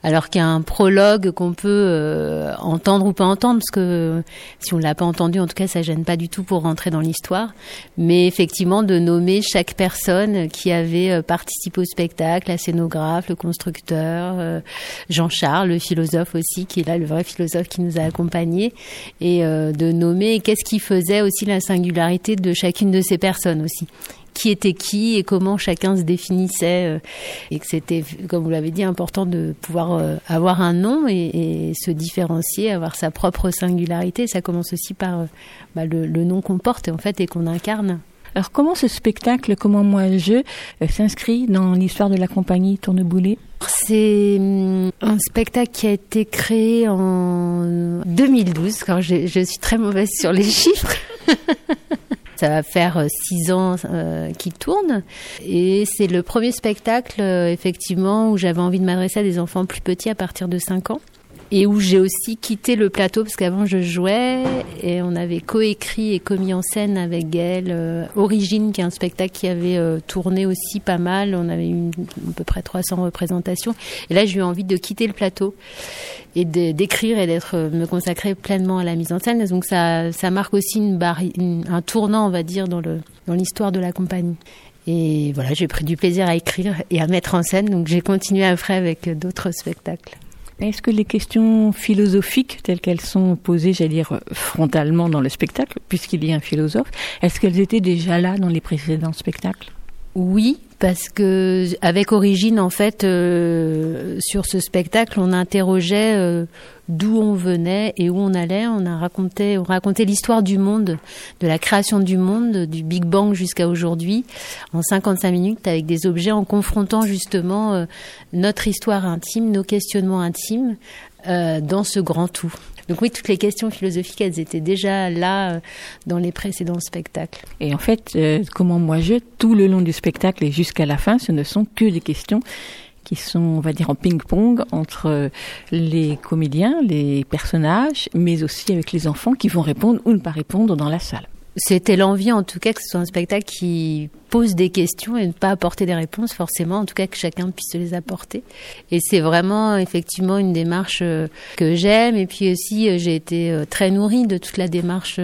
alors qu'il y a un prologue qu'on peut euh, entendre ou pas entendre parce que si on l'a pas entendu en tout cas ça gêne pas du tout pour rentrer dans l'histoire, mais effectivement de nommer chaque personne qui avait euh, participé au spectacle, la scénographe, le constructeur, Jean-Charles, le philosophe aussi qui est là le vrai philosophe qui nous a accompagnés et de nommer qu'est-ce qui faisait aussi la singularité de chacune de ces personnes aussi qui était qui et comment chacun se définissait euh, et que c'était, comme vous l'avez dit, important de pouvoir euh, avoir un nom et, se différencier, avoir sa propre singularité. Ça commence aussi par euh, bah, le, nom qu'on porte en fait et qu'on incarne. Alors comment ce spectacle, comment moi je, euh, s'inscrit dans l'histoire de la compagnie Tourneboulet? C'est hum, un spectacle qui a été créé en 2012, quand je, je suis très mauvaise sur les chiffres. Ça va faire euh, six ans euh, qu'il tourne. Et c'est le premier spectacle, euh, effectivement, où j'avais envie de m'adresser à des enfants plus petits à partir de 5 ans et où j'ai aussi quitté le plateau parce qu'avant je jouais et on avait coécrit et commis en scène avec Gaëlle euh, Origine qui est un spectacle qui avait euh, tourné aussi pas mal. On avait eu à peu près 300 représentations. Et là j'ai eu envie de quitter le plateau et d'écrire et d'être euh, me consacrer pleinement à la mise en scène. Donc ça ça marque aussi une une, un tournant on va dire dans le dans l'histoire de la compagnie. Et voilà, j'ai pris du plaisir à écrire et à mettre en scène, donc j'ai continué après avec d'autres spectacles. Est-ce que les questions philosophiques telles qu'elles sont posées, j'allais dire frontalement dans le spectacle, puisqu'il y a un philosophe, est-ce qu'elles étaient déjà là dans les précédents spectacles? Oui, parce que avec Origine, en fait, euh, sur ce spectacle, on interrogeait euh, d'où on venait et où on allait. On a raconté, on l'histoire du monde, de la création du monde, du Big Bang jusqu'à aujourd'hui, en 55 minutes, avec des objets, en confrontant justement euh, notre histoire intime, nos questionnements intimes euh, dans ce grand tout. Donc oui, toutes les questions philosophiques, elles étaient déjà là euh, dans les précédents spectacles. Et en fait, comment moi je, tout le long du spectacle et jusqu'à la fin, ce ne sont que des questions qui sont, on va dire, en ping-pong entre les comédiens, les personnages, mais aussi avec les enfants qui vont répondre ou ne pas répondre dans la salle. C'était l'envie, en tout cas, que ce soit un spectacle qui pose des questions et ne pas apporter des réponses, forcément, en tout cas que chacun puisse les apporter. Et c'est vraiment, effectivement, une démarche euh, que j'aime. Et puis aussi, euh, j'ai été euh, très nourrie de toute la démarche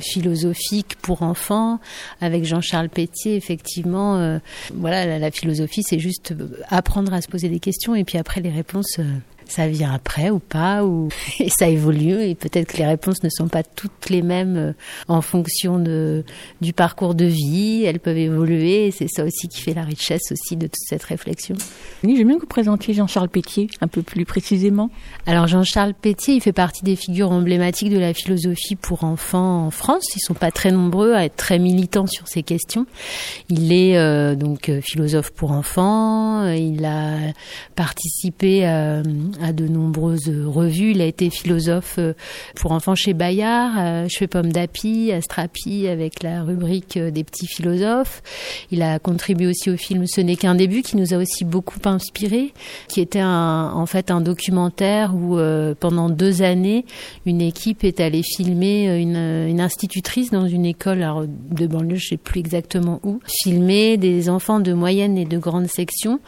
philosophique pour enfants, avec Jean-Charles Pétier, effectivement. Voilà, la philosophie, c'est juste apprendre à se poser des questions et puis après, les réponses ça vient après ou pas, ou et ça évolue et peut-être que les réponses ne sont pas toutes les mêmes euh, en fonction de du parcours de vie. Elles peuvent évoluer et c'est ça aussi qui fait la richesse aussi de toute cette réflexion. Oui, j'aime bien que vous présentiez Jean-Charles Pétier un peu plus précisément. Alors Jean-Charles Pétier, il fait partie des figures emblématiques de la philosophie pour enfants en France. Ils sont pas très nombreux à être très militants sur ces questions. Il est euh, donc euh, philosophe pour enfants. Il a participé euh, à de nombreuses revues. Il a été philosophe euh, pour enfants chez Bayard, euh, chez Pomme d'Api, à Strapi, avec la rubrique euh, des petits philosophes. Il a contribué aussi au film Ce n'est qu'un début, qui nous a aussi beaucoup inspiré, qui était en fait un documentaire où pendant deux années, une équipe est allée filmer une, institutrice dans une école de banlieue, je sais plus exactement où, filmer des enfants de moyenne et de grande section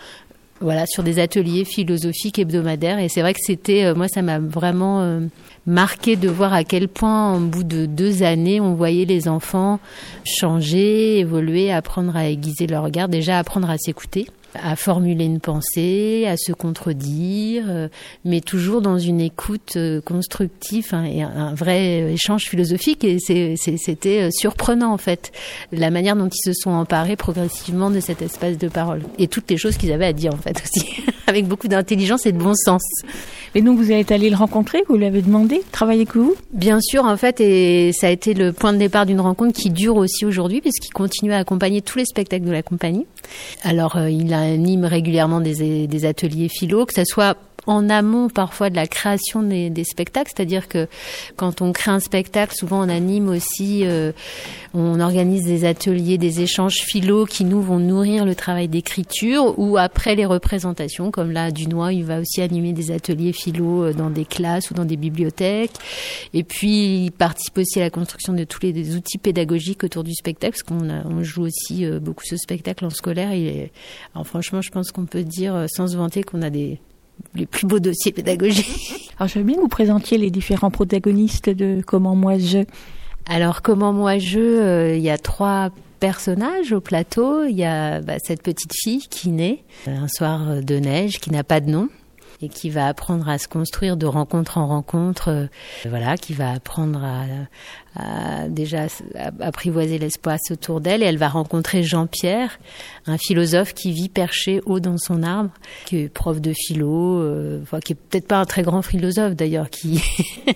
voilà, sur des ateliers philosophiques hebdomadaires. Et c'est vrai que c'était, euh, moi, ça m'a vraiment euh, marqué de voir à quel point, en bout de deux années, on voyait les enfants changer, évoluer, apprendre à aiguiser leur regard, déjà apprendre à s'écouter à formuler une pensée, à se contredire, euh, mais toujours dans une écoute euh, constructive hein, et un vrai échange philosophique. Et c'était euh, surprenant en fait la manière dont ils se sont emparés progressivement de cet espace de parole et toutes les choses qu'ils avaient à dire en fait aussi, avec beaucoup d'intelligence et de bon sens. Et donc vous êtes allé le rencontrer, vous lui avez demandé, travailler avec vous? Bien sûr, en fait, et ça a été le point de départ d'une rencontre qui dure aussi aujourd'hui, puisqu'il continue à accompagner tous les spectacles de la compagnie. Alors, euh, il anime régulièrement des, des ateliers philo, que ce soit en amont parfois de la création des, spectacles, c'est-à-dire que quand on crée un spectacle, souvent on anime aussi, euh, on organise des ateliers, des échanges philo qui nous vont nourrir le travail d'écriture ou après les représentations, comme là Dunois, il va aussi animer des ateliers philo euh, dans des classes ou dans des bibliothèques. Et puis il participe aussi à la construction de tous les outils pédagogiques autour du spectacle, parce qu'on on joue aussi euh, beaucoup ce spectacle en scolaire. Alors franchement, je pense qu'on peut dire sans se vanter qu'on a des les plus beaux dossiers pédagogiques. Alors, je veux bien que vous présentiez les différents protagonistes de Comment moi je. Alors, Comment moi je, euh, il y a trois personnages au plateau. Il y a bah, cette petite fille qui naît un soir de neige, qui n'a pas de nom et qui va apprendre à se construire de rencontre en rencontre, euh, voilà, qui va apprendre à, à déjà apprivoiser l'espace autour d'elle et elle va rencontrer Jean-Pierre, un philosophe qui vit perché haut dans son arbre, qui est prof de philo, euh, qui est peut-être pas un très grand philosophe d'ailleurs, qui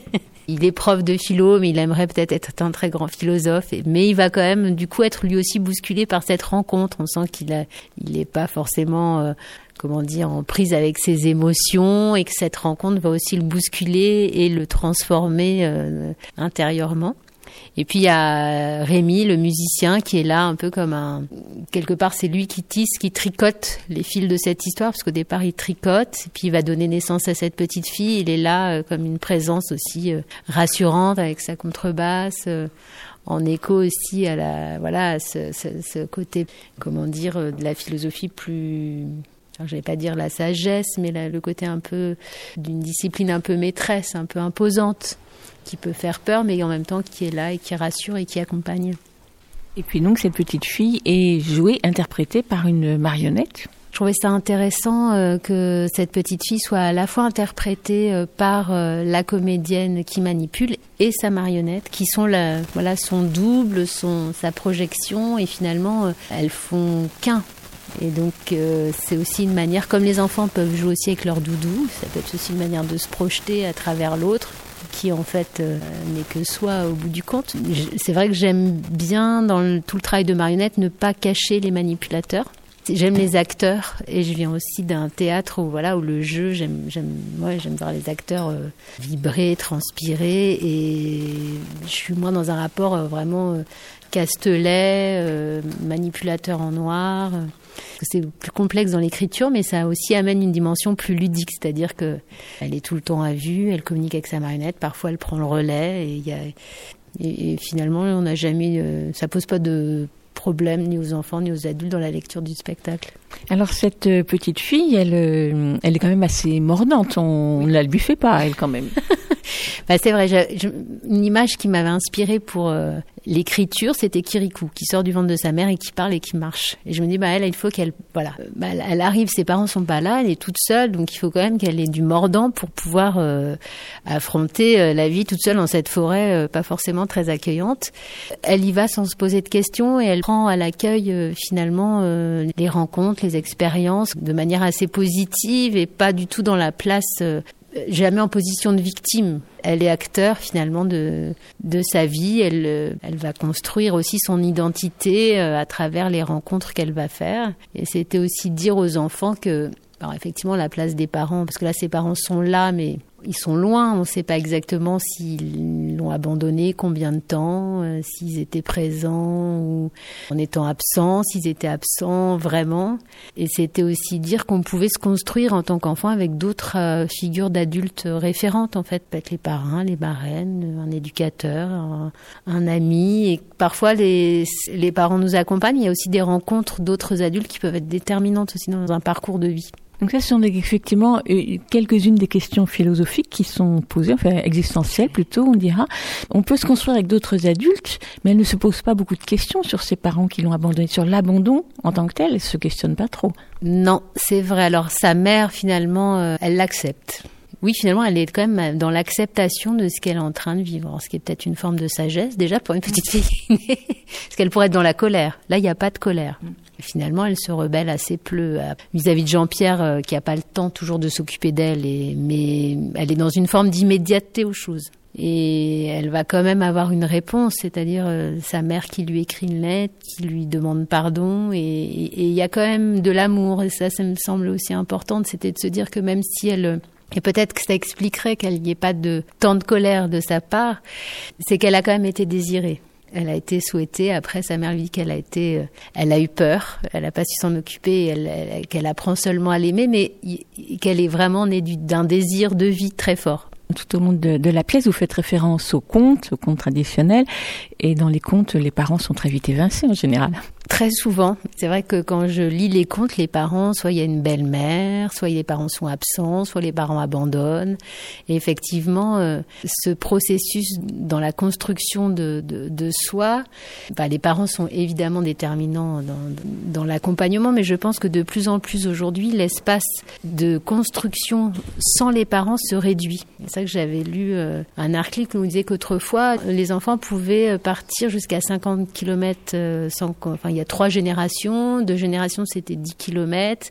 il est prof de philo, mais il aimerait peut-être être un très grand philosophe. Mais il va quand même, du coup, être lui aussi bousculé par cette rencontre. On sent qu'il a, il n'est pas forcément, euh, comment dire, en prise avec ses émotions et que cette rencontre va aussi le bousculer et le transformer euh, intérieurement. Et puis il y a Rémi, le musicien, qui est là un peu comme un... Quelque part, c'est lui qui tisse, qui tricote les fils de cette histoire, parce qu'au départ, il tricote, puis il va donner naissance à cette petite fille. Il est là euh, comme une présence aussi euh, rassurante avec sa contrebasse. En écho aussi à la voilà ce, ce, côté comment dire de la philosophie plus je vais pas dire la sagesse mais la, le côté un peu d'une discipline un peu maîtresse un peu imposante qui peut faire peur, mais en même temps qui est là et qui rassure et qui accompagne. Et puis donc cette petite fille est jouée, interprétée par une marionnette. Je trouvais ça intéressant euh, que cette petite fille soit à la fois interprétée euh, par euh, la comédienne qui manipule et sa marionnette, qui sont la, voilà son double, son sa projection, et finalement elles font qu'un. Et donc euh, c'est aussi une manière, comme les enfants peuvent jouer aussi avec leur doudou, ça peut être aussi une manière de se projeter à travers l'autre qui en fait euh, n'est que soi au bout du compte. C'est vrai que j'aime bien dans le, tout le travail de marionnette ne pas cacher les manipulateurs. J'aime les acteurs et je viens aussi d'un théâtre où voilà où le jeu j'aime j'aime moi j'aime voir les acteurs euh, vibrer, transpirer et je suis moi dans un rapport euh, vraiment euh, Castelet, euh, manipulateur en noir. C'est plus complexe dans l'écriture, mais ça aussi amène une dimension plus ludique, c'est-à-dire que elle est tout le temps à vue, elle communique avec sa marionnette, parfois elle prend le relais, et, il y a, et, et finalement on n'a jamais, euh, ça pose pas de problème ni aux enfants ni aux adultes dans la lecture du spectacle. Alors cette euh, petite fille, elle, euh, elle est quand même assez mordante. On ne la lui fait pas, elle quand même. bah, c'est vrai. Je, je, une image qui m'avait inspirée pour euh, l'écriture, c'était Kirikou, qui sort du ventre de sa mère et qui parle et qui marche. Et je me dis, bah elle, il faut qu'elle, voilà, bah, elle arrive, ses parents sont pas là, elle est toute seule, donc il faut quand même qu'elle ait du mordant pour pouvoir euh, affronter euh, la vie toute seule dans cette forêt, euh, pas forcément très accueillante. Elle y va sans se poser de questions et elle prend à l'accueil euh, finalement euh, les rencontres, les expériences de manière assez positive et pas du tout dans la place euh, jamais en position de victime. Elle est acteur finalement de, de sa vie. Elle, euh, elle va construire aussi son identité euh, à travers les rencontres qu'elle va faire. Et c'était aussi dire aux enfants que, alors effectivement, la place des parents, parce que là, ses parents sont là, mais ils sont loin. On ne sait pas exactement s'ils l'ont abandonné, combien de temps, euh, s'ils étaient présents ou en étant absents, s'ils étaient absents vraiment. Et c'était aussi dire qu'on pouvait se construire en tant qu'enfant avec d'autres euh, figures d'adultes référentes, en fait, peut-être les parrains, les marraines, un éducateur, un, ami. Et parfois, les parents nous accompagnent. Il y a aussi des rencontres d'autres adultes qui peuvent être déterminantes aussi dans un parcours de vie. Donc ça, ce sont effectivement euh, quelques-unes des questions philosophiques qui sont posées, enfin existentielles plutôt, on dira. On peut se construire avec d'autres adultes, mais elle ne se pose pas beaucoup de questions sur ses parents qui l'ont abandonné, sur l'abandon en tant que tel, elle se questionne pas trop. Non, c'est vrai. Alors sa mère, finalement, euh, elle l'accepte. Oui, finalement, elle est quand même dans l'acceptation de ce qu'elle est en train de vivre, ce qui est peut-être une forme de sagesse déjà pour une petite fille, parce qu'elle pourrait être dans la colère. Là, il n'y a pas de colère. Finalement, elle se rebelle assez peu vis-à-vis de Jean-Pierre, euh, qui n'a pas le temps toujours de s'occuper d'elle, et, mais elle est dans une forme d'immédiateté aux choses. Et elle va quand même avoir une réponse, c'est-à-dire euh, sa mère qui lui écrit une lettre, qui lui demande pardon, et il y a quand même de l'amour, et ça, ça me semble aussi important, c'était de se dire que même si elle et peut-être que ça expliquerait qu'il n'y ait pas de tant de colère de sa part, c'est qu'elle a quand même été désirée. Elle a été souhaitée. Après, sa mère lui dit qu'elle a été, euh, elle a eu peur. Elle n'a pas su s'en occuper. Elle, elle, qu'elle apprend seulement à l'aimer, mais qu'elle est vraiment née d'un désir de vie très fort tout au long de, de, la pièce, vous faites référence aux contes, aux contes traditionnels, et dans les contes, les parents sont très vite évincés en général. Très souvent. C'est vrai que quand je lis les contes, les parents, soit il y a une belle-mère, soit les parents sont absents, soit les parents abandonnent. Et effectivement, euh, ce processus dans la construction de, soi, bah, les parents sont évidemment déterminants dans, l'accompagnement, mais je pense que de plus en plus aujourd'hui, l'espace de construction sans les parents se réduit. C'est ça que j'avais lu euh, un article où on disait qu'autrefois, les enfants pouvaient partir jusqu'à 50 km sans, il y a trois générations. Deux générations, c'était 10 kilomètres.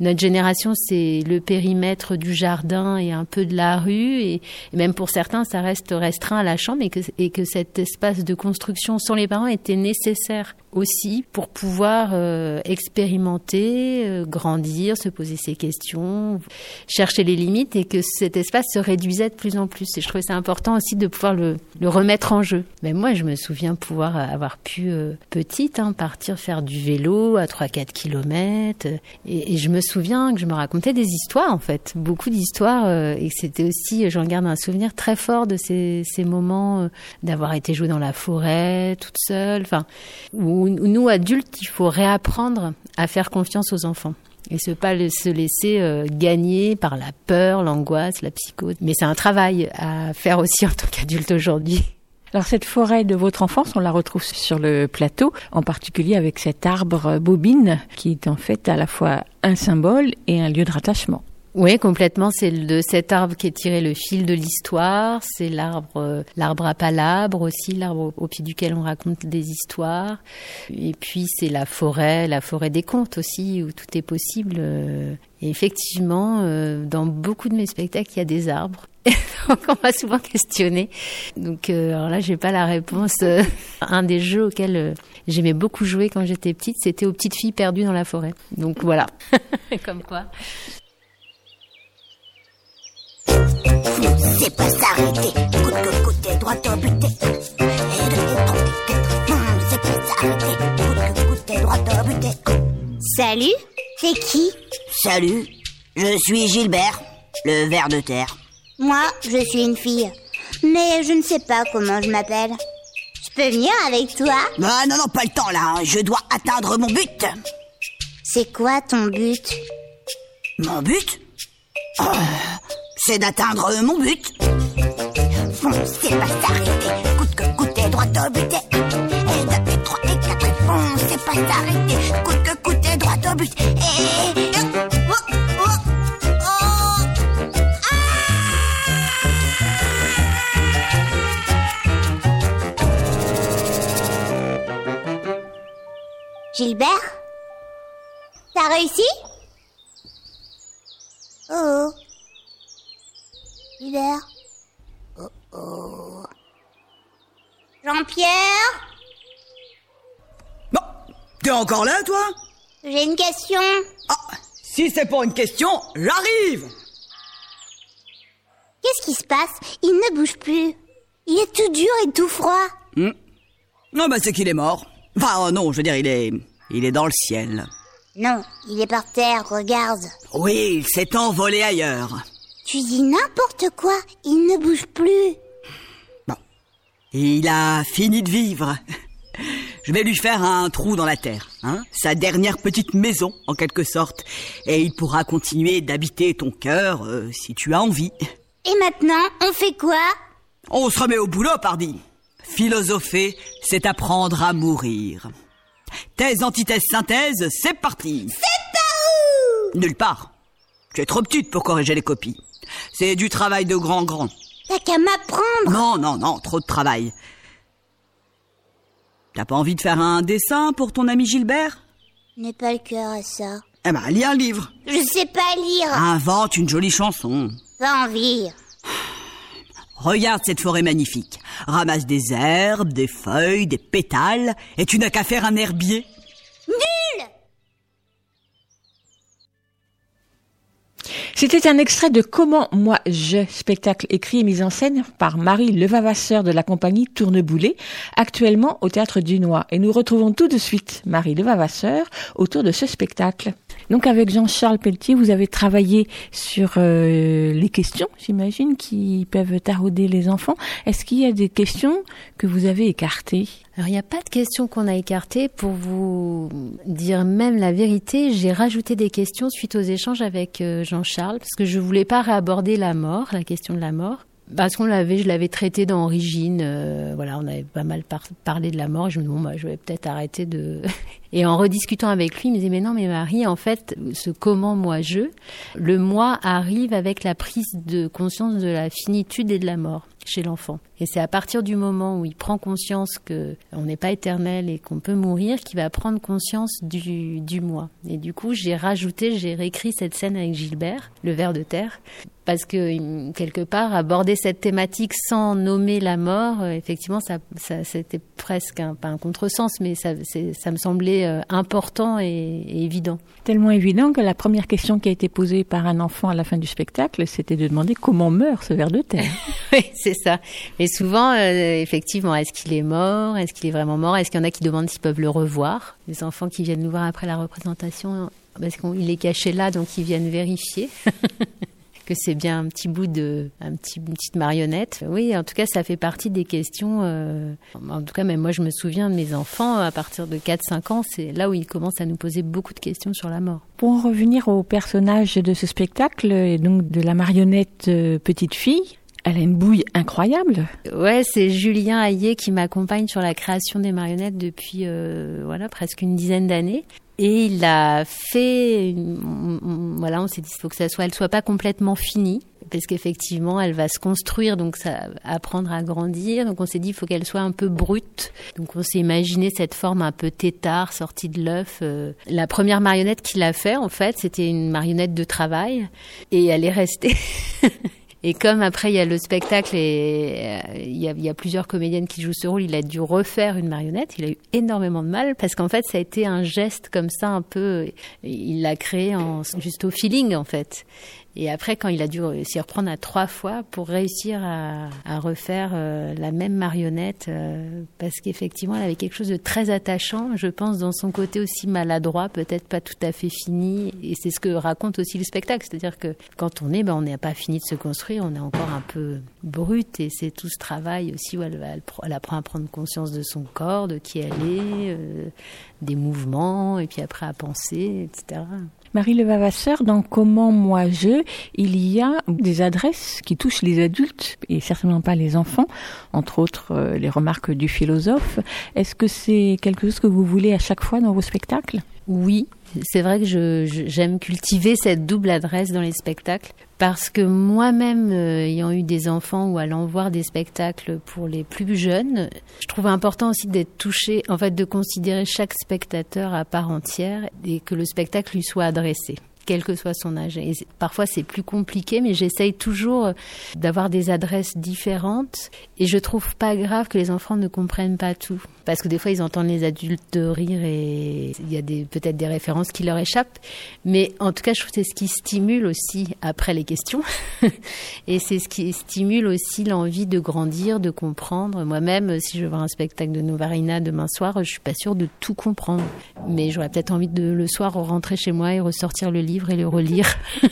Notre génération, c'est le périmètre du jardin et un peu de la rue. Et, même pour certains, ça reste restreint à la chambre et que, et que cet espace de construction sans les parents était nécessaire aussi pour pouvoir euh, expérimenter, euh, grandir, se poser ses questions, chercher les limites et que cet espace se réduisait de plus en plus. Et je trouvais ça important aussi de pouvoir le, remettre en jeu. Mais moi, je me souviens pouvoir avoir pu, euh, petite, hein, partir faire du vélo à 3-4 kilomètres. Et, je me souviens que je me racontais des histoires, en fait, beaucoup d'histoires. Euh, et c'était aussi, j'en garde un souvenir très fort de ces, ces moments euh, d'avoir été joué dans la forêt, toute seule, enfin, où nous, adultes, il faut réapprendre à faire confiance aux enfants et se pas se laisser euh, gagner par la peur, l'angoisse, la psychose. Mais c'est un travail à faire aussi en tant qu'adulte aujourd'hui. Alors cette forêt de votre enfance, on la retrouve sur le plateau, en particulier avec cet arbre bobine qui est en fait à la fois un symbole et un lieu de rattachement. Oui, complètement. C'est de cet arbre qui est tiré le fil de l'histoire. C'est l'arbre, euh, l'arbre à palabre aussi, l'arbre au, pied duquel on raconte des histoires. Et puis c'est la forêt, la forêt des contes aussi, où tout est possible. Et effectivement, euh, dans beaucoup de mes spectacles, il y a des arbres. Donc on m'a souvent questionné. Donc euh, alors là, j'ai pas la réponse. Un des jeux auxquels j'aimais beaucoup jouer quand j'étais petite, c'était aux petites filles perdues dans la forêt. Donc voilà, comme quoi. C'est pas s'arrêter, coûte que coûte, droit au buté. C'est pas s'arrêter, coûte que coûte, droit au buté. Salut, c'est qui? Salut, je suis Gilbert, le ver de terre. Moi, je suis une fille, mais je ne sais pas comment je m'appelle. Je peux venir avec toi? Ah non, non, pas le temps là, je dois atteindre mon but. C'est quoi ton but? Mon but? Oh c'est d'atteindre mon but. Foncez pas s'arrêter, coûte que coûte, droit au but. Et taper 3 et 4 et foncez pas s'arrêter, coûte que coûte, droit au but. Et... Oh, oh, oh. Ah Gilbert? T'as réussi? Oh Hiver. Oh oh. Jean-Pierre Bon, t'es encore là, toi? J'ai une question. Ah, si c'est pas une question, j'arrive Qu'est-ce qui se passe? Il ne bouge plus. Il est tout dur et tout froid. Hmm. Non, bah c'est qu'il est mort. Enfin, oh non, je veux dire, il est... Il est dans le ciel. Non, il est par terre, regarde. Oui, il s'est envolé ailleurs. Tu dis n'importe quoi, il ne bouge plus. Bon. Il a fini de vivre. Je vais lui faire un trou dans la terre, hein, sa dernière petite maison en quelque sorte, et il pourra continuer d'habiter ton cœur euh, si tu as envie. Et maintenant, on fait quoi? On se remet au boulot, pardi. Philosopher, c'est apprendre à mourir. Thèse, antithèse, synthèse, c'est parti. C'est pas où? Nulle part. Tu es trop petite pour corriger les copies. C'est du travail de grand grand. T'as qu'à m'apprendre. Non, non, non, trop de travail. T'as pas envie de faire un dessin pour ton ami Gilbert? N'ai pas le cœur à ça. Eh ben, lis un livre. Je sais pas lire. Invente une jolie chanson. Pas envie. Regarde cette forêt magnifique. Ramasse des herbes, des feuilles, des pétales, et tu n'as qu'à faire un herbier. C'était un extrait de Comment moi je, spectacle écrit et mis en scène par Marie Levavasseur de la compagnie Tourneboulet, actuellement au théâtre du Noix. Et nous retrouvons tout de suite Marie Levavasseur autour de ce spectacle. Donc avec Jean-Charles Pelletier, vous avez travaillé sur euh, les questions, j'imagine, qui peuvent tarauder les enfants. Est-ce qu'il y a des questions que vous avez écartées? Alors il n'y a pas de questions qu'on a écartées. Pour vous dire même la vérité, j'ai rajouté des questions suite aux échanges avec Jean-Charles, parce que je voulais pas réaborder la mort, la question de la mort. Parce qu'on l'avait, je l'avais traité dans Origine, euh, voilà, on avait pas mal par parlé de la mort. Je me dis bon, bah, je vais peut-être arrêter de. Et en rediscutant avec lui, il me disait mais non, mais Marie, en fait, ce comment moi je, le moi arrive avec la prise de conscience de la finitude et de la mort chez l'enfant. Et c'est à partir du moment où il prend conscience que on n'est pas éternel et qu'on peut mourir qu'il va prendre conscience du, du moi. Et du coup, j'ai rajouté, j'ai réécrit cette scène avec Gilbert, le ver de terre, parce que quelque part aborder cette thématique sans nommer la mort, euh, effectivement, ça, ça c'était presque un, pas un contresens, mais ça, ça me semblait euh, important et, et, évident. Tellement évident que la première question qui a été posée par un enfant à la fin du spectacle, c'était de demander comment meurt ce ver de terre. oui, c'est ça. Et souvent, euh, effectivement, est-ce qu'il est mort? Est-ce qu'il est vraiment mort? Est-ce qu'il y en a qui demandent s'ils peuvent le revoir? Les enfants qui viennent nous voir après la représentation, parce qu'il est caché là, donc ils viennent vérifier. que c'est bien un petit bout de, un petit, une petite marionnette. Oui, en tout cas, ça fait partie des questions. Euh, en tout cas, même moi, je me souviens de mes enfants à partir de 4-5 ans, c'est là où ils commencent à nous poser beaucoup de questions sur la mort. Pour en revenir au personnage de ce spectacle, et donc de la marionnette euh, petite fille, elle a une bouille incroyable. Ouais, c'est Julien Hayé qui m'accompagne sur la création des marionnettes depuis euh, voilà presque une dizaine d'années. Et il a fait, voilà, on s'est dit, faut que ça soit, elle soit pas complètement finie, parce qu'effectivement, elle va se construire, donc ça, apprendre à grandir. Donc on s'est dit, faut qu'elle soit un peu brute. Donc on s'est imaginé cette forme un peu tétard, sortie de l'œuf. Euh. La première marionnette qu'il a fait, en fait, c'était une marionnette de travail, et elle est restée. Et comme après il y a le spectacle et euh, il y, a, il y, a, plusieurs comédiennes qui jouent ce rôle, il a dû refaire une marionnette. Il a eu énormément de mal parce qu'en fait ça a été un geste comme ça un peu. Il l'a créé en, juste au feeling en fait. Et après, quand il a dû s'y reprendre à trois fois pour réussir à, à refaire euh, la même marionnette, euh, parce qu'effectivement, elle avait quelque chose de très attachant, je pense, dans son côté aussi maladroit, peut-être pas tout à fait fini. Et c'est ce que raconte aussi le spectacle, c'est-à-dire que quand on est, ben, on n'est pas fini de se construire, on est encore un peu brut, et c'est tout ce travail aussi où elle, elle, elle, apprend à prendre conscience de son corps, de qui elle est, euh, des mouvements, et puis après à penser, etc. Marie Levavasseur, dans Comment moi je, il y a des adresses qui touchent les adultes et certainement pas les enfants, entre autres euh, les remarques du philosophe. Est-ce que c'est quelque chose que vous voulez à chaque fois dans vos spectacles? Oui, c'est vrai que j'aime cultiver cette double adresse dans les spectacles parce que moi-même, euh, ayant eu des enfants ou allant voir des spectacles pour les plus jeunes, je trouve important aussi d'être touché, en fait, de considérer chaque spectateur à part entière et que le spectacle lui soit adressé quel que soit son âge. Et parfois c'est plus compliqué, mais j'essaye toujours d'avoir des adresses différentes. Et je trouve pas grave que les enfants ne comprennent pas tout, parce que des fois ils entendent les adultes rire et il y a peut-être des références qui leur échappent. Mais en tout cas, je trouve que c'est ce qui stimule aussi après les questions, et c'est ce qui stimule aussi l'envie de grandir, de comprendre. Moi-même, si je vois un spectacle de Novarina demain soir, je suis pas sûre de tout comprendre, mais j'aurais peut-être envie de le soir rentrer chez moi et ressortir le livre et le relire.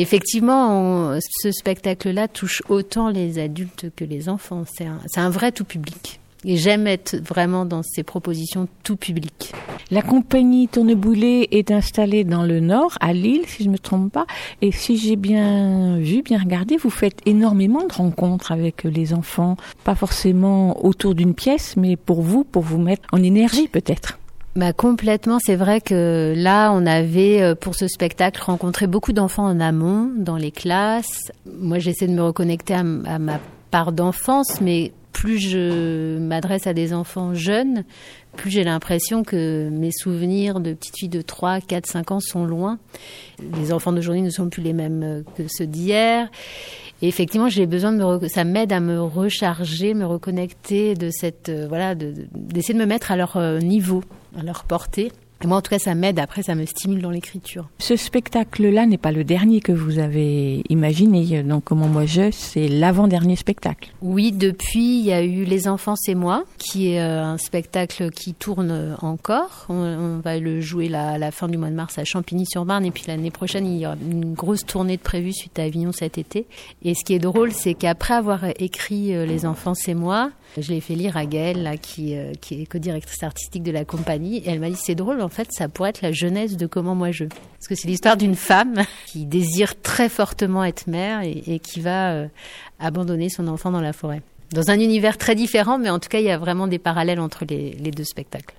effectivement, ce spectacle-là touche autant les adultes que les enfants. C'est un, un, vrai tout public. Et j'aime être vraiment dans ces propositions tout public. La compagnie Tourneboulet est installée dans le nord, à Lille, si je ne me trompe pas. Et si j'ai bien vu, bien regardé, vous faites énormément de rencontres avec les enfants. Pas forcément autour d'une pièce, mais pour vous, pour vous mettre en énergie peut-être. Bah complètement, c'est vrai que là, on avait pour ce spectacle rencontré beaucoup d'enfants en amont, dans les classes. Moi, j'essaie de me reconnecter à ma part d'enfance, mais plus je m'adresse à des enfants jeunes, plus j'ai l'impression que mes souvenirs de petites filles de 3, 4, 5 ans sont loin. Les enfants d'aujourd'hui ne sont plus les mêmes que ceux d'hier. Et effectivement, j'ai besoin de me, ça m'aide à me recharger, me reconnecter de cette, euh, voilà, d'essayer de, de me mettre à leur euh, niveau, à leur portée. Et moi, en tout cas, ça m'aide. Après, ça me stimule dans l'écriture. Ce spectacle-là n'est pas le dernier que vous avez imaginé. Donc, comment moi je, c'est l'avant-dernier spectacle. Oui, depuis, il y a eu Les enfants, c'est moi, qui est un spectacle qui tourne encore. On, on va le jouer la, à la fin du mois de mars à Champigny-sur-Marne. Et puis l'année prochaine, il y aura une grosse tournée de prévue suite à Avignon cet été. Et ce qui est drôle, c'est qu'après avoir écrit Les enfants, c'est moi, je l'ai fait lire à Gaëlle, là, qui, qui est co-directrice artistique de la compagnie. Et elle m'a dit, c'est drôle, en fait, ça pourrait être la jeunesse de Comment moi je. Parce que c'est l'histoire d'une femme qui désire très fortement être mère et, qui va euh, abandonner son enfant dans la forêt. Dans un univers très différent, mais en tout cas, il y a vraiment des parallèles entre les, les deux spectacles.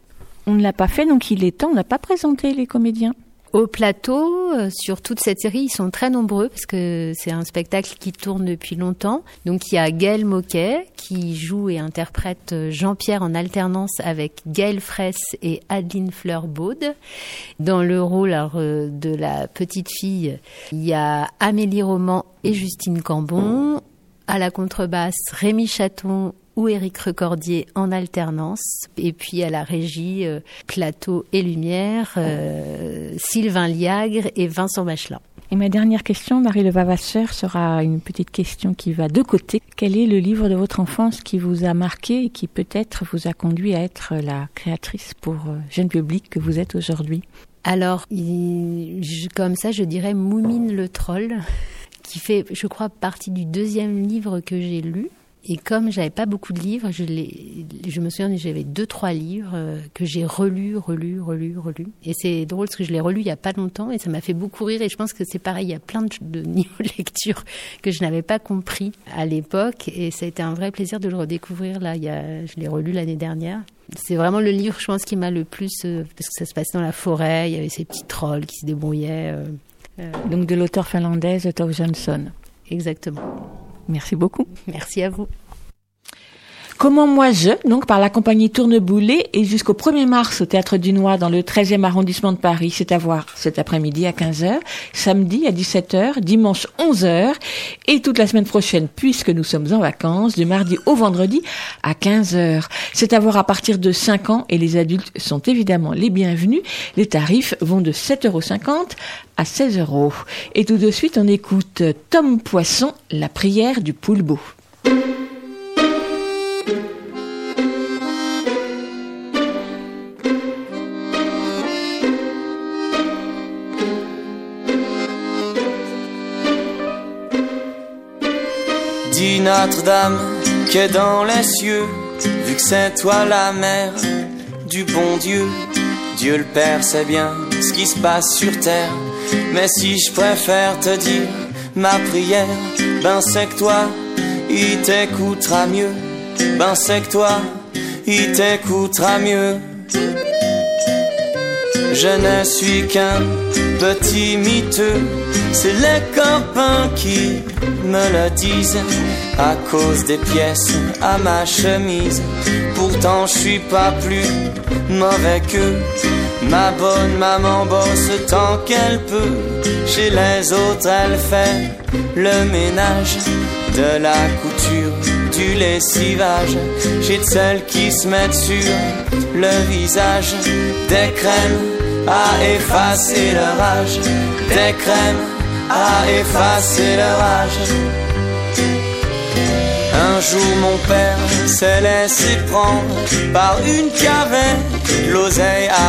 On ne l'a pas fait, donc il est temps. On n'a pas présenté les comédiens. Au plateau, euh, sur toute cette série, ils sont très nombreux parce que c'est un spectacle qui tourne depuis longtemps. Donc il y a Gaël Moquet qui joue et interprète euh, Jean-Pierre en alternance avec Gaël Fraisse et Adeline Fleur-Baude. Dans le rôle euh, de la petite fille, il y a Amélie Roman et Justine Cambon. À la contrebasse, Rémi Chaton ou Éric Recordier en alternance. Et puis à la régie, euh, plateau et lumière, euh, Sylvain Liagre et Vincent Bachelin. Et ma dernière question, Marie Levavasseur, sera une petite question qui va de côté. Quel est le livre de votre enfance qui vous a marqué et qui peut-être vous a conduit à être la créatrice pour euh, jeune public que vous êtes aujourd'hui? Alors, comme ça, je dirais Moumine le troll, qui fait, je crois, partie du deuxième livre que j'ai lu. Et comme j'avais pas beaucoup de livres, je, je me souviens que j'avais deux, trois livres euh, que j'ai relus, relus, relus, relus. Et c'est drôle parce que je l'ai relu il y a pas longtemps et ça m'a fait beaucoup rire. Et je pense que c'est pareil, il y a plein de, de niveaux de lecture que je n'avais pas compris à l'époque. Et ça a été un vrai plaisir de le redécouvrir là. Il y a, je l'ai relu l'année dernière. C'est vraiment le livre, je pense, qui m'a le plus, euh, parce que ça se passait dans la forêt, il y avait ces petits trolls qui se débrouillaient. Euh, Donc de l'auteur finlandaise Tove Jansson. Exactement. Merci beaucoup. Merci à vous. Comment moi je, donc par la compagnie Tourneboulet et jusqu'au 1er mars au Théâtre du Noir dans le 13e arrondissement de Paris, c'est à voir cet après-midi à 15h, samedi à 17h, dimanche 11h et toute la semaine prochaine puisque nous sommes en vacances, du mardi au vendredi à 15h. C'est à voir à partir de 5 ans et les adultes sont évidemment les bienvenus. Les tarifs vont de 7,50 euros à 16 euros. Et tout de suite on écoute Tom Poisson, la prière du poulbeau. Dis Notre-Dame qui est dans les cieux, vu que c'est toi la mère du bon Dieu. Dieu le Père sait bien ce qui se passe sur terre, mais si je préfère te dire ma prière, ben c'est que toi, il t'écoutera mieux. Ben c'est que toi, il t'écoutera mieux. Je ne suis qu'un petit miteux, c'est les copains qui me le disent à cause des pièces à ma chemise. Pourtant je suis pas plus mauvais que ma bonne maman bosse tant qu'elle peut. Chez les autres elle fait le ménage de la couture, du lessivage. De celles qui se mettent sur le visage des crèmes à effacer leur âge, des crèmes à effacer leur âge. Un jour mon père s'est laissé prendre par une caverne, l'oseille à.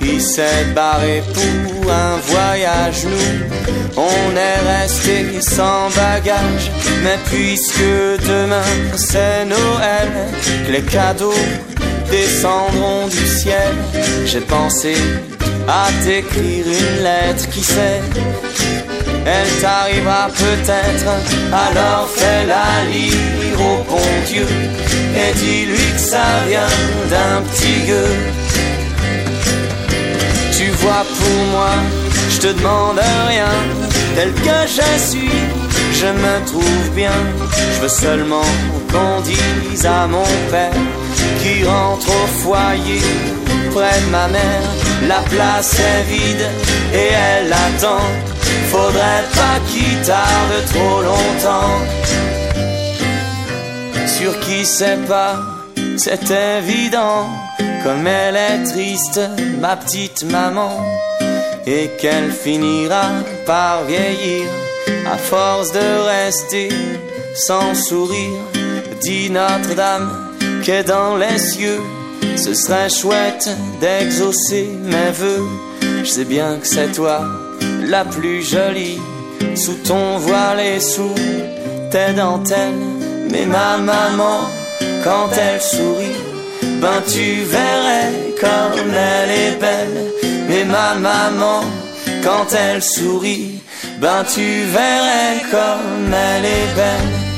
Il s'est barré pour un voyage, nous, on est resté sans bagage. Mais puisque demain c'est Noël, les cadeaux descendront du ciel, j'ai pensé à t'écrire une lettre, qui sait elle t'arrivera peut-être, alors fais-la lire au bon Dieu et dis-lui que ça vient d'un petit gueux. Tu vois pour moi, je te demande rien, tel que je suis, je me trouve bien. Je veux seulement qu'on dise à mon père qui rentre au foyer. Près de ma mère, la place est vide et elle attend. Faudrait pas qu'il tarde trop longtemps. Sur qui sait pas, c'est évident, comme elle est triste, ma petite maman, et qu'elle finira par vieillir. À force de rester sans sourire. Dit Notre-Dame qu'est dans les cieux, ce serait chouette d'exaucer mes voeux. Je sais bien que c'est toi la plus jolie, sous ton voile et sous tes dentelles. Mais ma maman, quand elle sourit, ben tu verrais comme elle est belle. Mais ma maman, quand elle sourit, ben tu verrais comme elle est belle.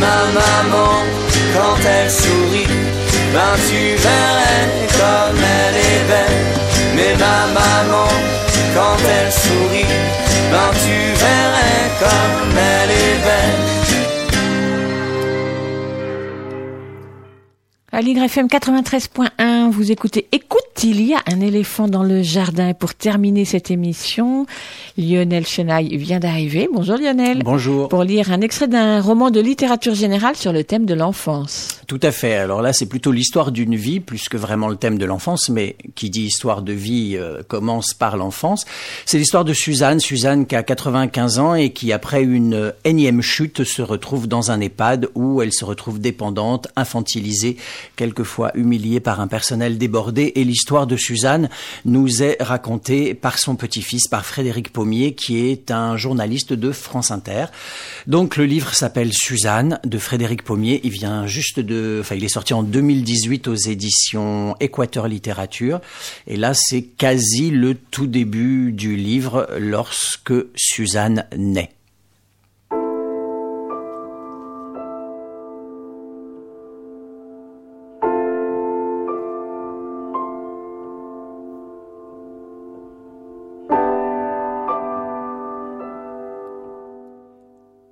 ma maman quand elle sourit. Ben tu verrais comme elle est belle. Mais ma maman quand elle sourit, ben tu verrais comme elle est belle. À l'YFM 93.1, vous écoutez Écoute, il y a un éléphant dans le jardin. Et pour terminer cette émission, Lionel Chenaille vient d'arriver. Bonjour Lionel. Bonjour. Pour lire un extrait d'un roman de littérature générale sur le thème de l'enfance. Tout à fait. Alors là, c'est plutôt l'histoire d'une vie, plus que vraiment le thème de l'enfance, mais qui dit histoire de vie euh, commence par l'enfance. C'est l'histoire de Suzanne, Suzanne qui a 95 ans et qui, après une énième chute, se retrouve dans un EHPAD où elle se retrouve dépendante, infantilisée, quelquefois humiliée par un personnel débordé. Et l'histoire de Suzanne nous est racontée par son petit-fils, par Frédéric Pommier, qui est un journaliste de France Inter. Donc le livre s'appelle Suzanne de Frédéric Pommier. Il vient juste de enfin, il est sorti en 2018 aux éditions Équateur Littérature. Et là, c'est quasi le tout début du livre lorsque Suzanne naît. «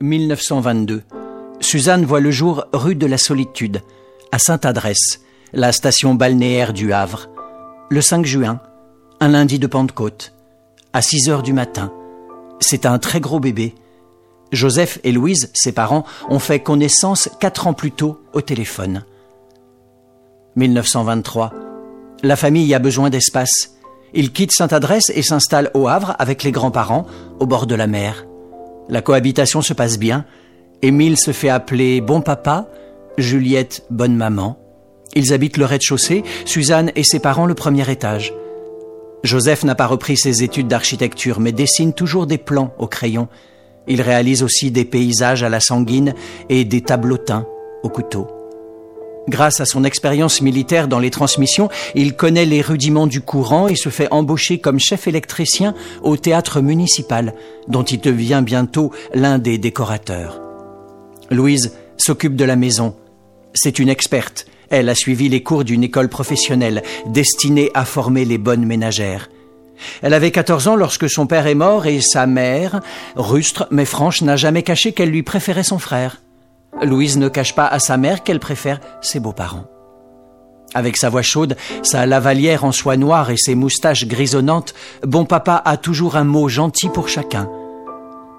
1922. Suzanne voit le jour rue de la Solitude, à Sainte-Adresse, la station balnéaire du Havre, le 5 juin, un lundi de Pentecôte, à 6 heures du matin. C'est un très gros bébé. Joseph et Louise, ses parents, ont fait connaissance quatre ans plus tôt au téléphone. 1923. La famille a besoin d'espace. Il quitte Sainte-Adresse et s'installe au Havre avec les grands-parents, au bord de la mer. La cohabitation se passe bien. Émile se fait appeler bon papa, Juliette bonne maman. Ils habitent le rez-de-chaussée, Suzanne et ses parents le premier étage. Joseph n'a pas repris ses études d'architecture, mais dessine toujours des plans au crayon. Il réalise aussi des paysages à la sanguine et des tableaux teints au couteau. Grâce à son expérience militaire dans les transmissions, il connaît les rudiments du courant et se fait embaucher comme chef électricien au théâtre municipal, dont il devient bientôt l'un des décorateurs. Louise s'occupe de la maison. C'est une experte. Elle a suivi les cours d'une école professionnelle destinée à former les bonnes ménagères. Elle avait 14 ans lorsque son père est mort et sa mère, rustre mais franche, n'a jamais caché qu'elle lui préférait son frère. Louise ne cache pas à sa mère qu'elle préfère ses beaux-parents. Avec sa voix chaude, sa lavalière en soie noire et ses moustaches grisonnantes, bon papa a toujours un mot gentil pour chacun.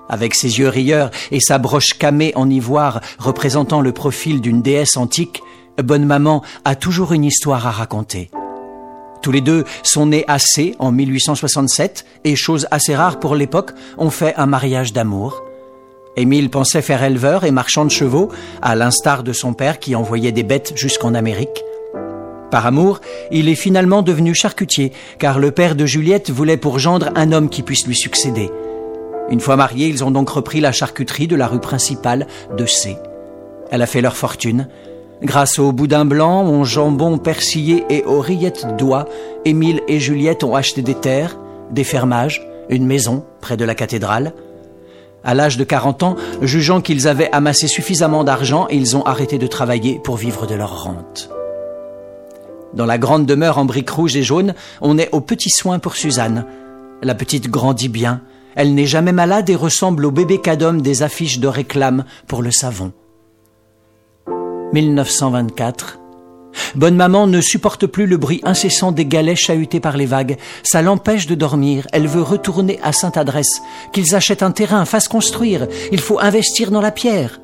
Avec ses yeux rieurs et sa broche camée en ivoire représentant le profil d'une déesse antique, Bonne Maman a toujours une histoire à raconter. Tous les deux sont nés assez en 1867 et, chose assez rare pour l'époque, ont fait un mariage d'amour. Émile pensait faire éleveur et marchand de chevaux, à l'instar de son père qui envoyait des bêtes jusqu'en Amérique. Par amour, il est finalement devenu charcutier, car le père de Juliette voulait pour gendre un homme qui puisse lui succéder. Une fois mariés, ils ont donc repris la charcuterie de la rue principale de C. Elle a fait leur fortune. Grâce au boudin blanc, au jambon persillé et aux rillettes d'oie, Émile et Juliette ont acheté des terres, des fermages, une maison près de la cathédrale. À l'âge de 40 ans, jugeant qu'ils avaient amassé suffisamment d'argent, ils ont arrêté de travailler pour vivre de leur rente. Dans la grande demeure en briques rouges et jaunes, on est aux petits soins pour Suzanne. La petite grandit bien, elle n'est jamais malade et ressemble au bébé cadom des affiches de réclame pour le savon. 1924. Bonne maman ne supporte plus le bruit incessant des galets chahutés par les vagues. Ça l'empêche de dormir. Elle veut retourner à Sainte-Adresse. Qu'ils achètent un terrain, fassent construire. Il faut investir dans la pierre.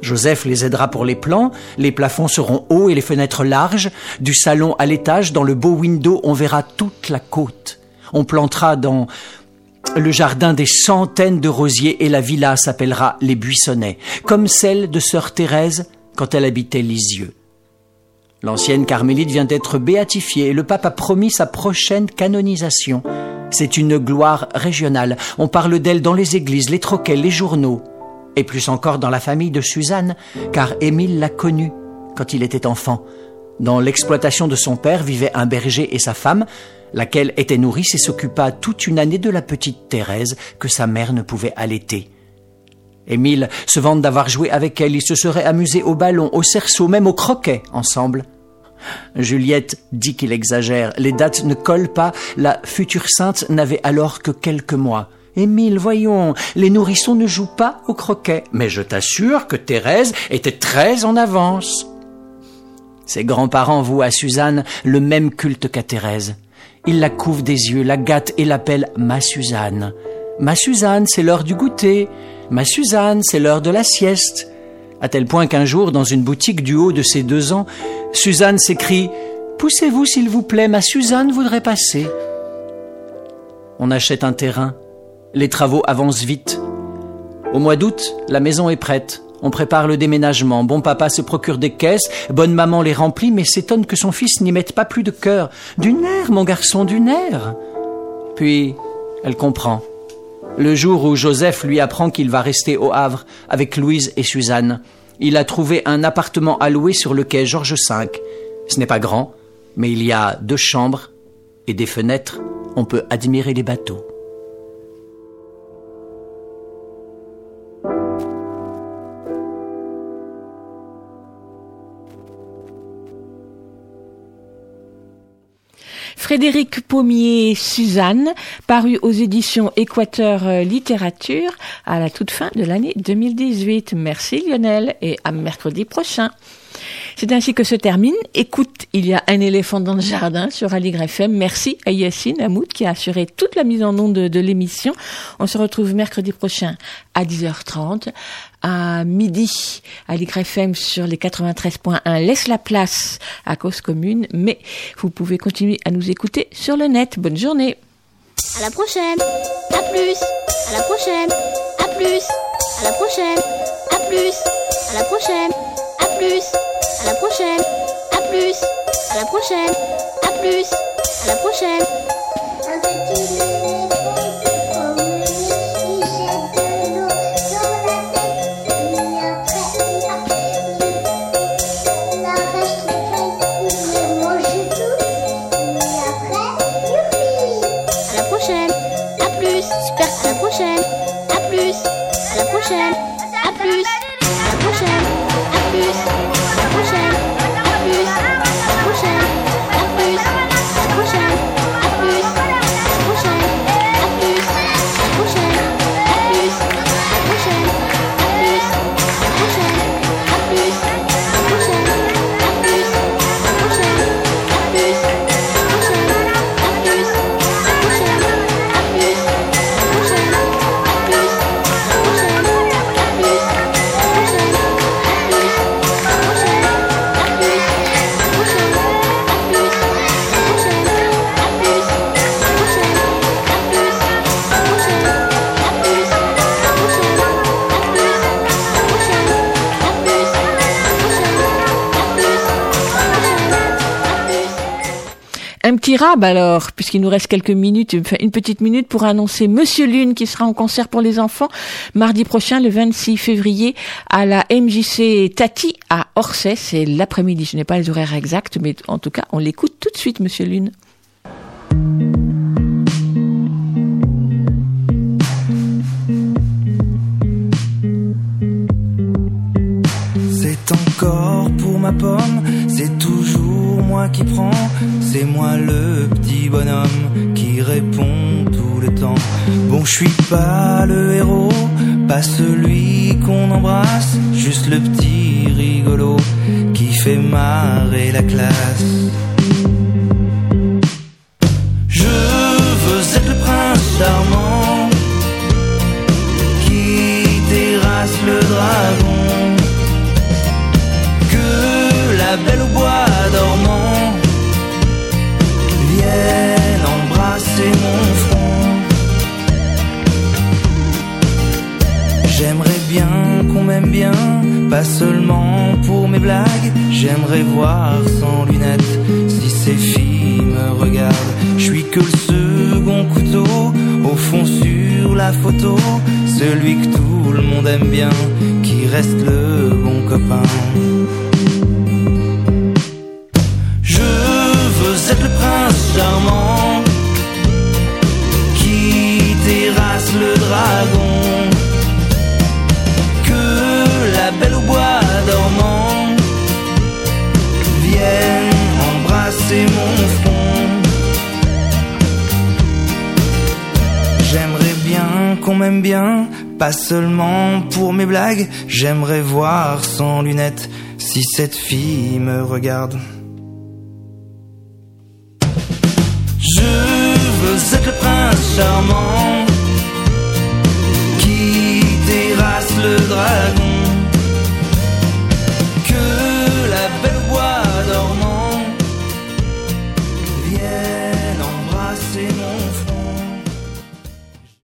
Joseph les aidera pour les plans, les plafonds seront hauts et les fenêtres larges, du salon à l'étage, dans le beau window, on verra toute la côte. On plantera dans le jardin des centaines de rosiers et la villa s'appellera les Buissonnets, comme celle de sœur Thérèse quand elle habitait Lisieux. L'ancienne carmélite vient d'être béatifiée et le pape a promis sa prochaine canonisation. C'est une gloire régionale. On parle d'elle dans les églises, les troquets, les journaux. Et plus encore dans la famille de Suzanne, car Émile l'a connue quand il était enfant. Dans l'exploitation de son père vivaient un berger et sa femme, laquelle était nourrice et s'occupa toute une année de la petite Thérèse que sa mère ne pouvait allaiter. Émile se vante d'avoir joué avec elle, il se serait amusé au ballon, au cerceau, même au croquet ensemble. Juliette dit qu'il exagère. Les dates ne collent pas. La future sainte n'avait alors que quelques mois. Émile, voyons, les nourrissons ne jouent pas au croquet. Mais je t'assure que Thérèse était très en avance. Ses grands-parents vouent à Suzanne le même culte qu'à Thérèse. Ils la couvent des yeux, la gâtent et l'appellent ma Suzanne. Ma Suzanne, c'est l'heure du goûter. Ma Suzanne, c'est l'heure de la sieste. À tel point qu'un jour, dans une boutique du haut de ses deux ans, Suzanne s'écrie Poussez-vous, s'il vous plaît, ma Suzanne voudrait passer. On achète un terrain. Les travaux avancent vite. Au mois d'août, la maison est prête. On prépare le déménagement. Bon papa se procure des caisses. Bonne maman les remplit, mais s'étonne que son fils n'y mette pas plus de cœur. Du nerf, mon garçon, du nerf. Puis, elle comprend. Le jour où Joseph lui apprend qu'il va rester au Havre avec Louise et Suzanne, il a trouvé un appartement à louer sur le quai Georges V. Ce n'est pas grand, mais il y a deux chambres et des fenêtres. On peut admirer les bateaux. Frédéric Pommier Suzanne, paru aux éditions Équateur euh, Littérature à la toute fin de l'année 2018. Merci Lionel et à mercredi prochain. C'est ainsi que se termine. Écoute, il y a un éléphant dans le jardin sur Aligre FM. Merci à Yacine qui a assuré toute la mise en onde de, de l'émission. On se retrouve mercredi prochain à 10h30 à midi à l'YFM sur les 93.1 laisse la place à cause commune, mais vous pouvez continuer à nous écouter sur le net. Bonne journée. À la prochaine. À plus. À la prochaine. À plus. À la prochaine. À plus. À la prochaine. À plus. À la prochaine. À plus. À la prochaine. À plus. À la prochaine. Un petit rab alors, puisqu'il nous reste quelques minutes, enfin, une petite minute pour annoncer Monsieur Lune qui sera en concert pour les enfants mardi prochain, le 26 février, à la MJC Tati à Orsay. C'est l'après-midi. Je n'ai pas les horaires exacts, mais en tout cas, on l'écoute tout de suite, Monsieur Lune. C'est encore pour ma pomme, c'est moi qui prends, c'est moi le petit bonhomme qui répond tout le temps. Bon, je suis pas le héros, pas celui qu'on embrasse, juste le petit rigolo qui fait marrer la classe. Je veux être le prince charmant qui terrasse le dragon que la belle au bien, pas seulement pour mes blagues. J'aimerais voir sans lunettes si ces filles me regardent. Je suis que le second couteau, au fond sur la photo. Celui que tout le monde aime bien, qui reste le bon copain. Je veux être le prince charmant qui terrasse le dragon. bois dormant viennent embrasser mon front. J'aimerais bien qu'on m'aime bien, pas seulement pour mes blagues, j'aimerais voir sans lunettes si cette fille me regarde. Je veux être le prince charmant qui terrasse le dragon.